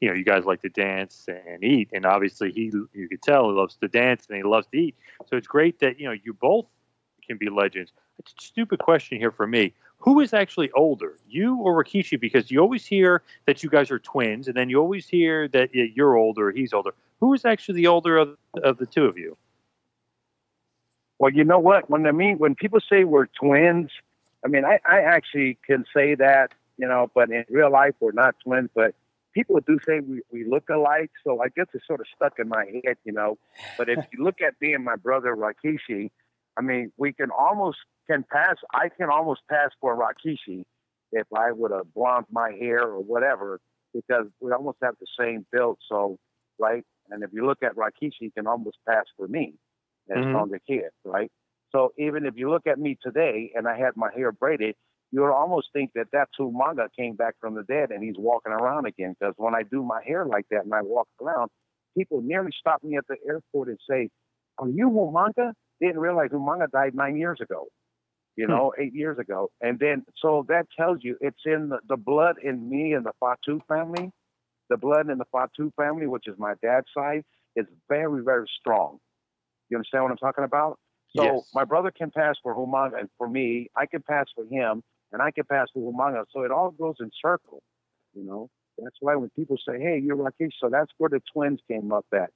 you know, you guys like to dance and eat. And obviously he, you could tell he loves to dance and he loves to eat. So it's great that, you know, you both can be legends. It's a stupid question here for me. Who is actually older, you or Rikishi? Because you always hear that you guys are twins, and then you always hear that you're older, he's older. Who is actually the older of, of the two of you? Well, you know what? When I mean when people say we're twins, I mean I, I actually can say that, you know, but in real life we're not twins, but people do say we, we look alike, so I guess it's sort of stuck in my head, you know. But if you look at me and my brother Rikishi, I mean, we can almost can pass. I can almost pass for Rikishi if I would have blonde my hair or whatever, because we almost have the same build. So, right. And if you look at Rikishi, he can almost pass for me as Mhm. stronger kid, right? So even if you look at me today and I had my hair braided, you would almost think that that Manga came back from the dead and he's walking around again. Because when I do my hair like that and I walk around, people nearly stop me at the airport and say, "Are you Umaga?" They didn't realize Umaga died nine years ago. You hmm. know, eight years ago, and then so that tells you it's in the, the blood in me and the Fatu family. The blood in the Fatu family, which is my dad's side, is very, very strong. You understand what I'm talking about? So Yes. my brother can pass for Umaga, and for me, I can pass for him, and I can pass for Umaga. So it all goes in circle. You know, that's why when people say, "Hey, you're Rakesh," so that's where the twins came up at.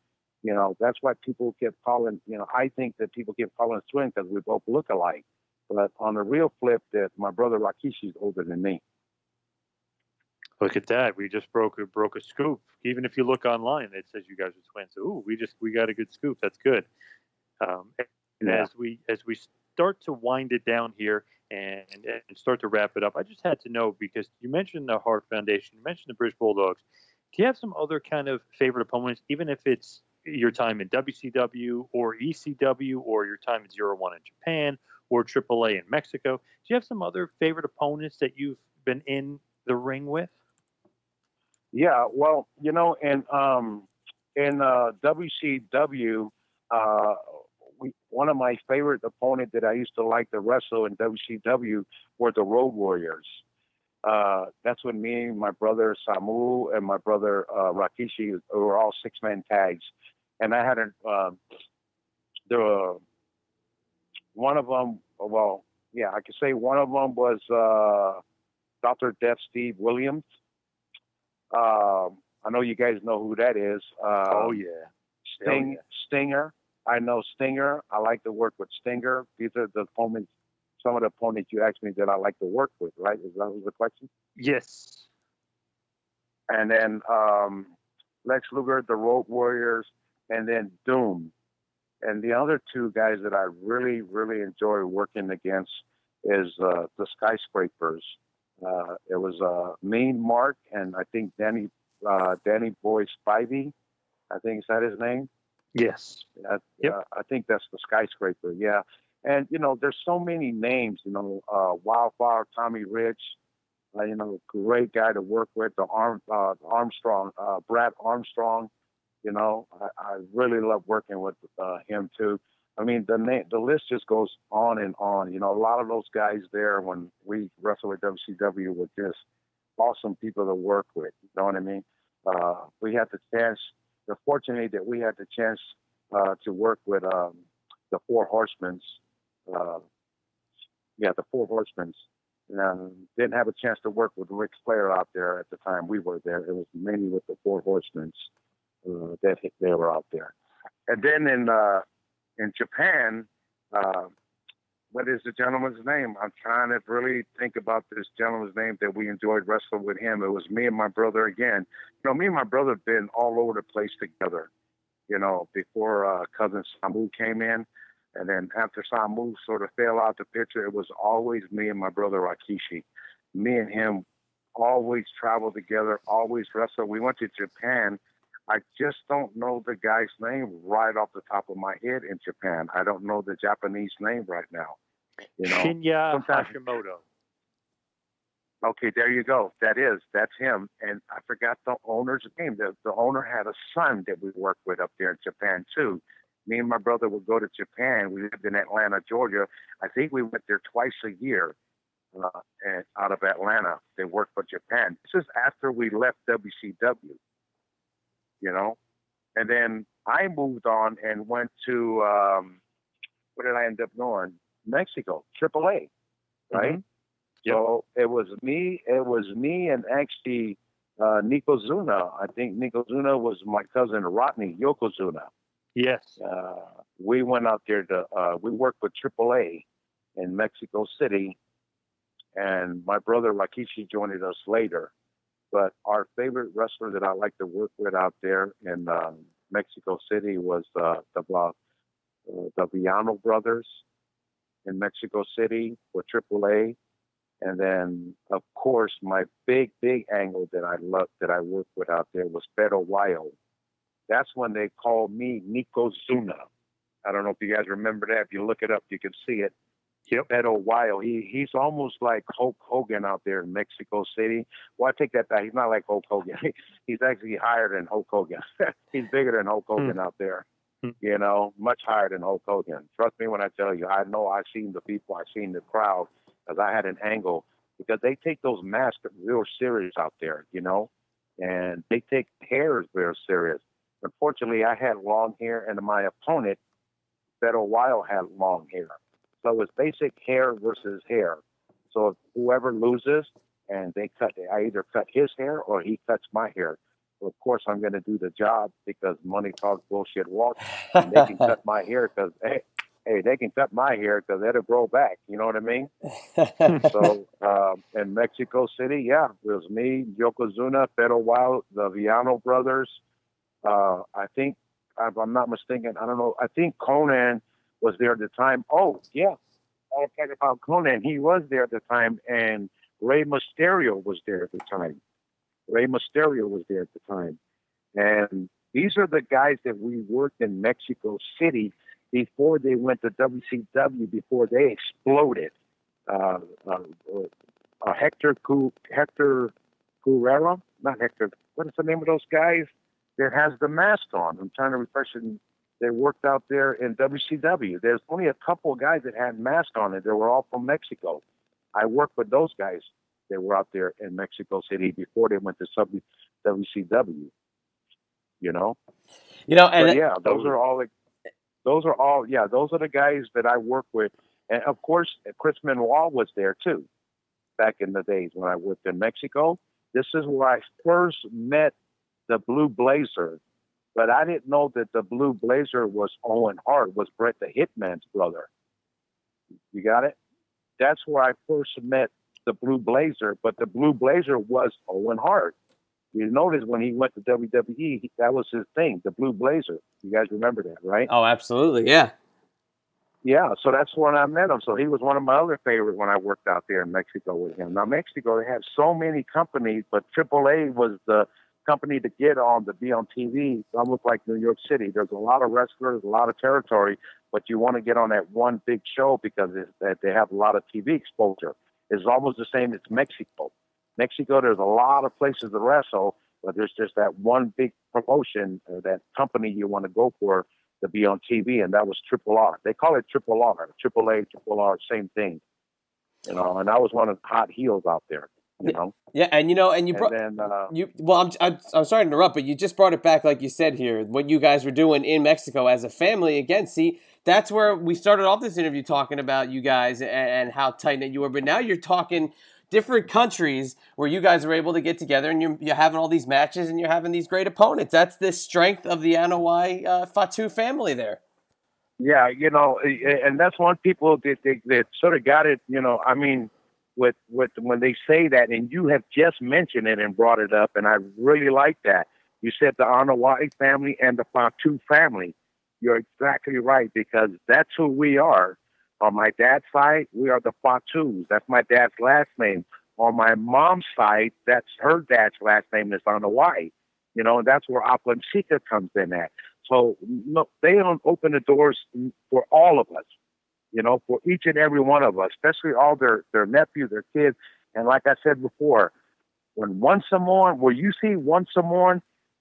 You know, that's why people kept calling. You know, I think that people keep calling us twins because we both look alike. But on the real flip, that my brother Rakesh is older than me. Look at that. We just broke a broke a scoop. Even if you look online, it says you guys are twins. Ooh, we just we got a good scoop. That's good. Um, and Yeah. as we as we start to wind it down here and, and start to wrap it up, I just had to know because you mentioned the Hart Foundation, you mentioned the British Bulldogs. Do you have some other kind of favorite opponents, even if it's your time in WCW or ECW or your time at Zero One in Japan or AAA in Mexico? Do you have some other favorite opponents that you've been in the ring with? Yeah, well, you know, in um, in uh, WCW, uh, we, one of my favorite opponent that I used to like to wrestle in WCW were the Road Warriors. Uh, that's when me, my brother Samu, and my brother uh, Rikishi were all six man tags, and I had a um there were one of them. Well, yeah, I could say one of them was uh, Doctor Death Steve Williams. Um, I know you guys know who that is. Uh, Oh yeah, Sting, Oh, yeah. Stinger. I know Stinger. I like to work with Stinger. These are the opponents, some of the opponents you asked me that I like to work with, right? Is that was the question? Yes. And then um, Lex Luger, the Road Warriors, and then Doom. And the other two guys that I really, really enjoy working against is uh, the Skyscrapers. Uh, it was uh, Mean Mark and I think Danny uh, Danny Boy Spivey. I think is that his name. Yes. Uh, uh, I think that's the skyscraper. Yeah, and you know, there's so many names. You know, uh, Wildfire, Tommy Rich. Uh, you know, great guy to work with. The Arm, uh, Armstrong, uh, Brad Armstrong. You know, I, I really love working with uh, him too. I mean, the name, the list just goes on and on. You know, a lot of those guys there when we wrestled with WCW were just awesome people to work with. You know what I mean? Uh, we had the chance. We're fortunate that we had the chance uh, to work with um, the Four Horsemen's. Uh, yeah, the Four Horsemen's. Um, didn't have a chance to work with Ric Flair out there at the time we were there. It was mainly with the Four Horsemen's that they were out there. And then in uh, in Japan, uh, what is the gentleman's name? I'm trying to really think about this gentleman's name that we enjoyed wrestling with him. It was me and my brother again. You know, me and my brother have been all over the place together. You know, before uh, cousin Samu came in, and then after Samu sort of fell out the picture, it was always me and my brother Rikishi. Me and him always traveled together, always wrestled. We went to Japan. I just don't know the guy's name right off the top of my head in Japan. I don't know the Japanese name right now. You know, Shinya sometimes- Hashimoto. Okay, there you go. That is, that's him. And I forgot the owner's name. The, the owner had a son that we worked with up there in Japan too. Me and my brother would go to Japan. We lived in Atlanta, Georgia. I think we went there twice a year uh, and out of Atlanta. They worked for Japan. This is after we left WCW, you know. And then I moved on and went to um, where did I end up going? Mexico, AAA, right? So it was me. It was me and actually uh, Nikozuna. I think Nico Zuna was my cousin Rodney Yokozuna. Yes. Uh, we went out there to. Uh, we worked with AAA in Mexico City, and my brother Rikishi joined us later. But our favorite wrestler that I like to work with out there in um, Mexico City was uh, the uh, the Villano brothers. in Mexico City for AAA. And then, of course, my big, big angle that I loved that I worked with out there was Beto Wild. That's when they called me Nico Zuna. I don't know if you guys remember that. If you look it up, you can see it. Yep. Beto Wild. He he's almost like Hulk Hogan out there in Mexico City. Well, I take that back. He's not like Hulk Hogan. he's actually higher than Hulk Hogan. he's bigger than Hulk hmm. Hogan out there. Hmm. You know, much higher than Hulk Hogan. Trust me when I tell you. I know I've seen the people. I've seen the crowd because I had an angle because they take those masks real serious out there. You know, and they take hairs real serious. Unfortunately, I had long hair, and my opponent, Beto Wild, had long hair. So it's basic hair versus hair. So if whoever loses and they cut, I either cut his hair or he cuts my hair. So of course, I'm going to do the job because money talks, bullshit walks. And they can cut my hair because hey, hey, they can cut my hair because it'll grow back. You know what I mean? so um, in Mexico City, yeah, it was me, Yokozuna, Pedro Wild, the Villano brothers. Uh, I think, if I'm not mistaken, I don't know. I think Konnan was there at the time. Oh, yeah. I'll talk about Konnan. He was there at the time, and Rey Mysterio was there at the time. Rey Mysterio was there at the time. And these are the guys that we worked in Mexico City before they went to WCW, before they exploded. Uh, uh, uh, Hector Cu- Hector Guerrero, not Hector. What is the name of those guys that has the mask on? I'm trying to refresh it. They worked out there in WCW. There's only a couple of guys that had masks on it. They were all from Mexico. I worked with those guys that were out there in Mexico City before they went to sub- WCW. You know. You know, and But yeah, those are all the, those are all yeah, those are the guys that I work with, and of course Chris Benoit was there too, back in the days when I worked in Mexico. This is where I first met the Blue Blazer, but I didn't know that the Blue Blazer was Owen Hart, was Bret the Hitman's brother. You got it? That's where I first met the Blue Blazer, but the Blue Blazer was Owen Hart. You notice when he went to WWE, he- that was his thing, the Blue Blazer. You guys remember that, right? oh, absolutely, yeah. Yeah, so that's when I met him. So he was one of my other favorites when I worked out there in Mexico with him. Now Mexico, they have so many companies, but AAA was the company to get on to be on TV. It's almost like New York City. There's a lot of wrestlers, a lot of territory, but you want to get on that one big show because that they have a lot of TV exposure. It's almost the same as Mexico. Mexico, there's a lot of places to wrestle, but there's just that one big promotion, uh, that company you want to go for to be on TV, and that was Triple R. They call it Triple R, Triple A, Triple R, same thing. You know, and I was one of the hot heels out there. You know, Yeah, and you know, and you and brought then uh, you. Well, I'm, I'm I'm sorry to interrupt, but you just brought it back, like you said here, what you guys were doing in Mexico as a family. Again, see, that's where we started off this interview talking about you guys and, and how tight knit you were. But now you're talking different countries where you guys are able to get together and you're, you're having all these matches and you're having these great opponents. That's the strength of the Anoa'i uh, Fatu family there. Yeah, you know, and that's one people that that, that sort of got it. You know, I mean, with with when they say that, and you have just mentioned it and brought it up, and I really like that. You said the Anoa'i family and the Fatu family. You're exactly right because that's who we are. On my dad's side, we are the Fatus. That's my dad's last name. On my mom's side, that's her dad's last name is Anawai. You know, and that's where Afa and Sika comes in at. So no, they don't open the doors for all of us, you know, for each and every one of us, especially all their their nephews, their kids. And like I said before, when one Samoan, where you see one Samoan,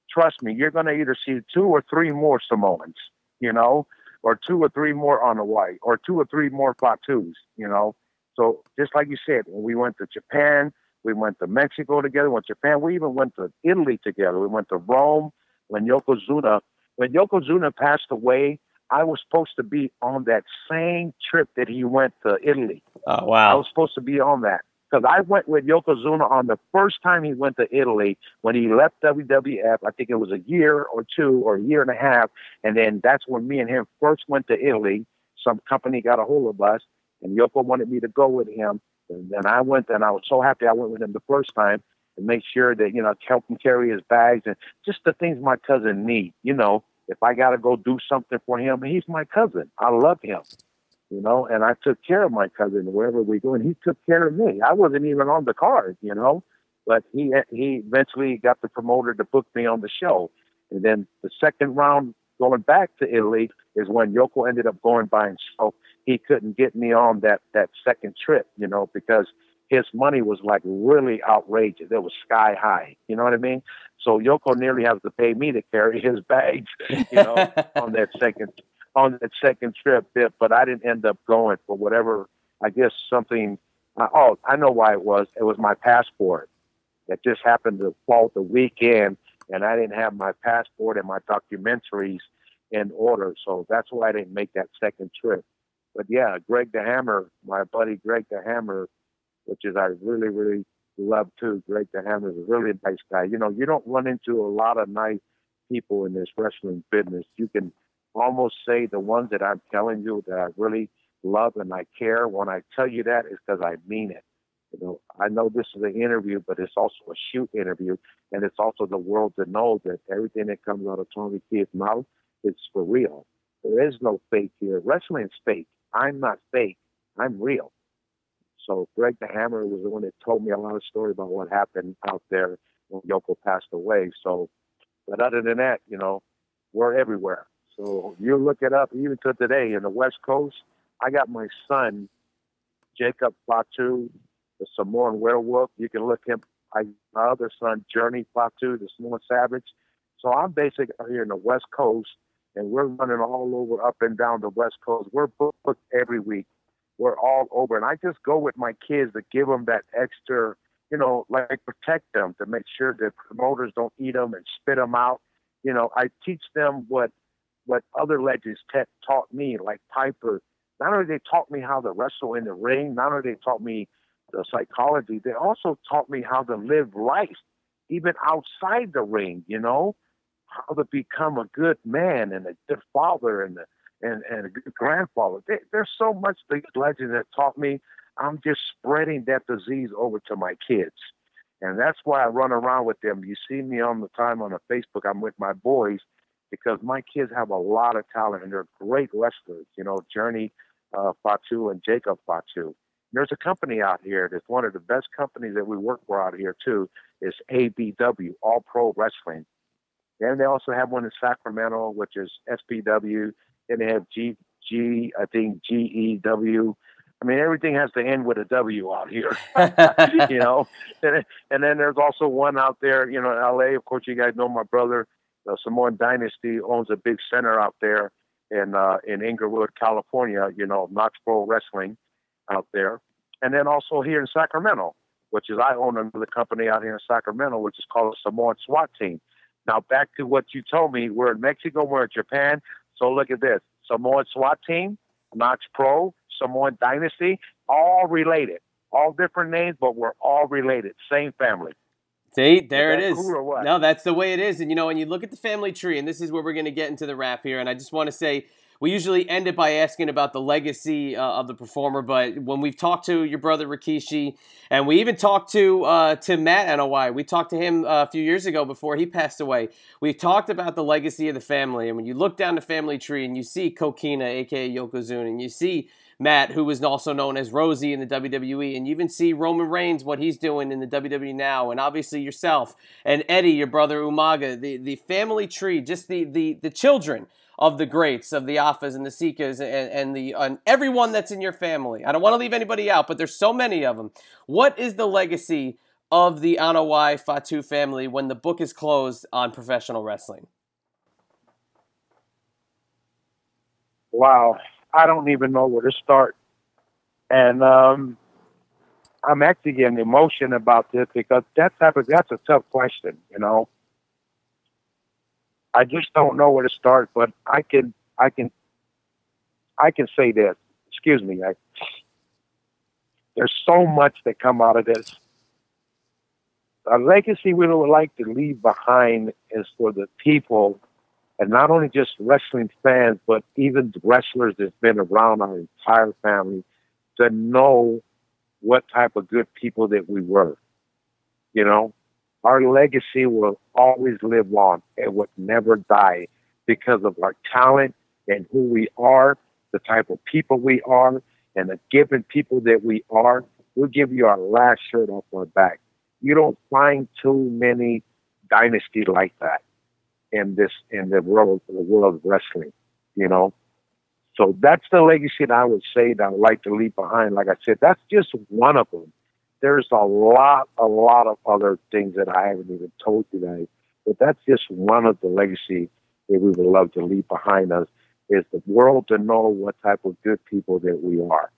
trust me, you're going to either see two or three more Samoans, you know, or two or three more on the white, or two or three more Fatus, you know. So just like you said, when we went to Japan, we went to Mexico together, went to Japan, we even went to Italy together. We went to Rome when Yokozuna when Yokozuna passed away, I was supposed to be on that same trip that he went to Italy. Oh wow. I was supposed to be on that because I went with Yokozuna on the first time he went to Italy when he left WWF. I think it was a year or two or a year and a half, and then that's when me and him first went to Italy. Some company got a hold of us, and Yoko wanted me to go with him. And then I went, and I was so happy I went with him the first time and make sure that you know help him carry his bags and just the things my cousin need. You know, if I got to go do something for him, he's my cousin. I love him. you know, and I took care of my cousin wherever we go, and he took care of me. I wasn't even on the card, you know, but he he eventually got the promoter to book me on the show, and then the second round going back to Italy is when Yoko ended up going by himself. He couldn't get me on that that second trip, you know, because his money was like really outrageous. It was sky high. You know what I mean? So Yoko nearly has to pay me to carry his bags, you know, on that second on that second trip. But I didn't end up going for whatever. I guess something. Oh, I know why it was. It was my passport. It just happened to fall the weekend, and I didn't have my passport and my documentaries in order. So that's why I didn't make that second trip. But yeah, Greg the Hammer, my buddy Greg the Hammer, which is I really, really love too. Great to have him. is a really nice guy. You know, you don't run into a lot of nice people in this wrestling business. You can almost say the ones that I'm telling you that I really love and I care. When I tell you that, it's because I mean it. You know, I know this is an interview, but it's also a shoot interview, and it's also the world to know that everything that comes out of Tonga Kid's mouth is for real. There is no fake here. Wrestling's fake. I'm not fake. I'm real. So Greg the Hammer was the one that told me a lot of story about what happened out there when Yoko passed away. So, but other than that, you know, we're everywhere. So you look it up, even to today in the West Coast. I got my son, Jacob Fatu, the Samoan werewolf. You can look him. I my other son, Journey Fatu, the Samoan savage. So I'm basically here in the West Coast, and we're running all over, up and down the West Coast. We're booked every week. We're all over, and I just go with my kids to give them that extra, you know, like protect them to make sure that promoters don't eat them and spit them out. You know, I teach them what what other legends t- taught me, like Piper. Not only they taught me how to wrestle in the ring, not only they taught me the psychology, they also taught me how to live life, even outside the ring. You know, how to become a good man and a good father and a, and, and grandfather. They, there's so much these legends that taught me. I'm just spreading that disease over to my kids. And that's why I run around with them. You see me on the time on the Facebook, I'm with my boys because my kids have a lot of talent and they're great wrestlers. You know, Journey uh, Fatu and Jacob Fatu. There's a company out here that's one of the best companies that we work for out here too. Is APW, All Pro Wrestling. And they also have one in Sacramento, which is SPW. And they have G, G I think G E W. I mean, everything has to end with a W out here, you know. And, and then there's also one out there, you know, in LA. Of course, you guys know my brother, the Samoan Dynasty, owns a big center out there in uh, in Inglewood, California. You know, Knox Pro Wrestling out there, and then also here in Sacramento, which is I own another company out here in Sacramento, which is called the Samoan SWAT Team. Now back to what you told me. We're in Mexico. We're in Japan. So look at this: Samoan SWAT Team, Knox Pro, Samoan Dynasty, all related. All different names, but we're all related. Same family. See, there it Is cool? No, that's the way it is. And you know, when you look at the family tree, and this is where we're going to get into the wrap here, and I just want to say we usually end it by asking about the legacy uh, of the performer, but when we've talked to your brother Rikishi, and we even talked to uh, to Matt Anoa'i, we talked to him uh, a few years ago before he passed away. We talked about the legacy of the family, and when you look down the family tree and you see Kokina, aka Yokozuna, and you see Matt, who is also known as Rosey in the WWE, and you even see Roman Reigns, what he's doing in the WWE now, and obviously yourself and Eddie, your brother Umaga, the, the family tree, just the, the, the children of the greats, of the Afas and the Sikas, and, and the and everyone that's in your family. I don't want to leave anybody out, but there's so many of them. What is the legacy of the Anoa'i Fatu family when the book is closed on professional wrestling? Wow, I don't even know where to start. And um, I'm actually getting emotion about this because that type of that's a tough question, you know. I just don't know where to start, but I can I can I can say this. Excuse me. I, there's so much that come out of this. A legacy we would like to leave behind is for the people, and not only just wrestling fans, but even wrestlers that's been around our entire family, to know what type of good people that we were. You know, our legacy will always live on and would never die because of our talent and who we are, the type of people we are, and the giving people that we are, we'll give you our last shirt off our back. You don't find too many dynasties like that in this in the world the world of wrestling, you know. So that's the legacy that I would say that I would like to leave behind. Like I said, that's just one of them. There's a lot, a lot of other things that I haven't even told guys, but that's just one of the legacy that we would love to leave behind us is the world to know what type of good people that we are.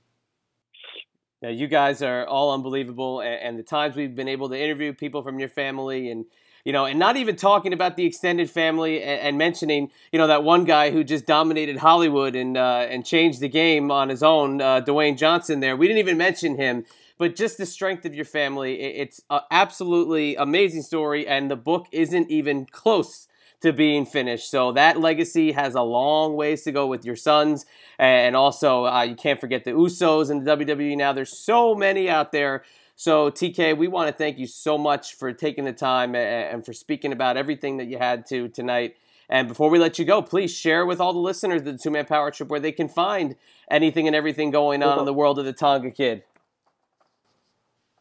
Now, you guys are all unbelievable, and, and the times we've been able to interview people from your family and you know, and not even talking about the extended family and, and mentioning, you know, that one guy who just dominated Hollywood and uh, and changed the game on his own, uh, Dwayne Johnson. There, we didn't even mention him, but just the strength of your family. It's absolutely amazing story, and the book isn't even close to being finished. So that legacy has a long ways to go with your sons, and also uh, you can't forget the Usos and the WWE. Now there's so many out there so, TK, we want to thank you so much for taking the time and for speaking about everything that you had to tonight. And before we let you go, please share with all the listeners the Two Man Power Trip where they can find anything and everything going on in the world of the Tonga Kid.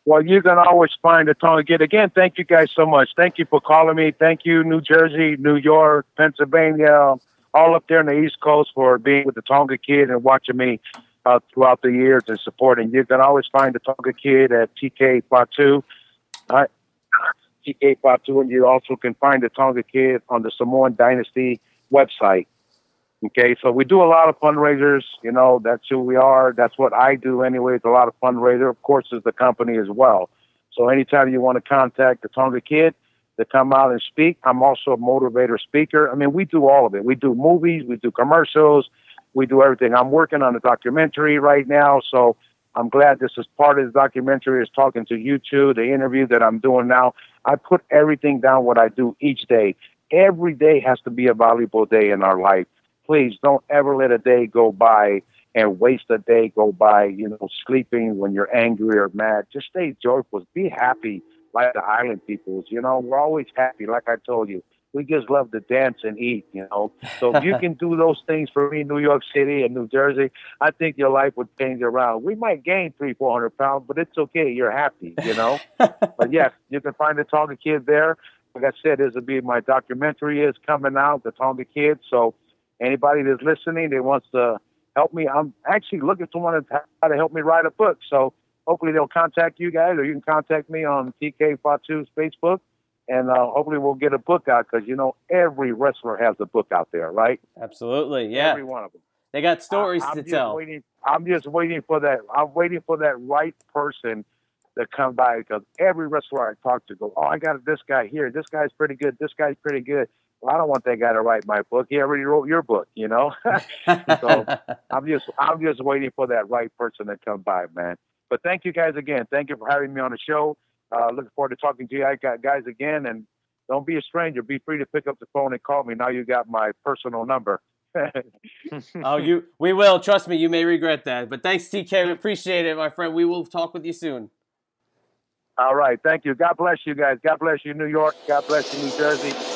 Well, you can always find the Tonga Kid. Again, thank you guys so much. Thank you for calling me. Thank you, New Jersey, New York, Pennsylvania, all up there on the East Coast for being with the Tonga Kid and watching me uh, throughout the years and supporting. You can always find the Tonga Kid at TK Fatu. Uh, TK Fatu, and you also can find the Tonga Kid on the Samoan Dynasty website. Okay, so we do a lot of fundraisers. You know, that's who we are. That's what I do anyway. It's a lot of fundraiser. Of course, is the company as well. So anytime you want to contact the Tonga Kid to come out and speak, I'm also a motivator speaker. I mean, we do all of it. We do movies, we do commercials, we do everything. I'm working on a documentary right now, so I'm glad this is part of the documentary is talking to you two, the interview that I'm doing now. I put everything down what I do each day. Every day has to be a valuable day in our life. Please don't ever let a day go by and waste a day go by, you know, sleeping when you're angry or mad. Just stay joyful. Be happy like the island peoples. You know, we're always happy, like I told you we just love to dance and eat, you know. So if you can do those things for me, New York City and New Jersey, I think your life would change around. We might gain three, four hundred pounds, but it's okay. You're happy, you know. but yes, you can find the Tonga Kid there. Like I said, this will be my documentary is coming out, the Tonga Kid. So anybody that's listening, that wants to help me, I'm actually looking for someone to try to help me write a book. So hopefully they'll contact you guys, or you can contact me on TK Fatu's Facebook and uh, hopefully we'll get a book out because you know every wrestler has a book out there, right? Absolutely, yeah. Every one of them. They got stories I, to tell. Waiting, I'm just waiting for that. I'm waiting for that right person to come by because every wrestler I talk to go, oh, I got this guy here. This guy's pretty good. This guy's pretty good. Well, I don't want that guy to write my book. He already wrote your book, you know. so I'm just I'm just waiting for that right person to come by, man. But thank you guys again. Thank you for having me on the show. Uh, looking forward to talking to you guys again. And don't be a stranger. Be free to pick up the phone and call me. Now you got my personal number. oh, you we will. Trust me, you may regret that. But thanks, TK. We appreciate it, my friend. We will talk with you soon. All right. Thank you. God bless you guys. God bless you, New York. God bless you, New Jersey.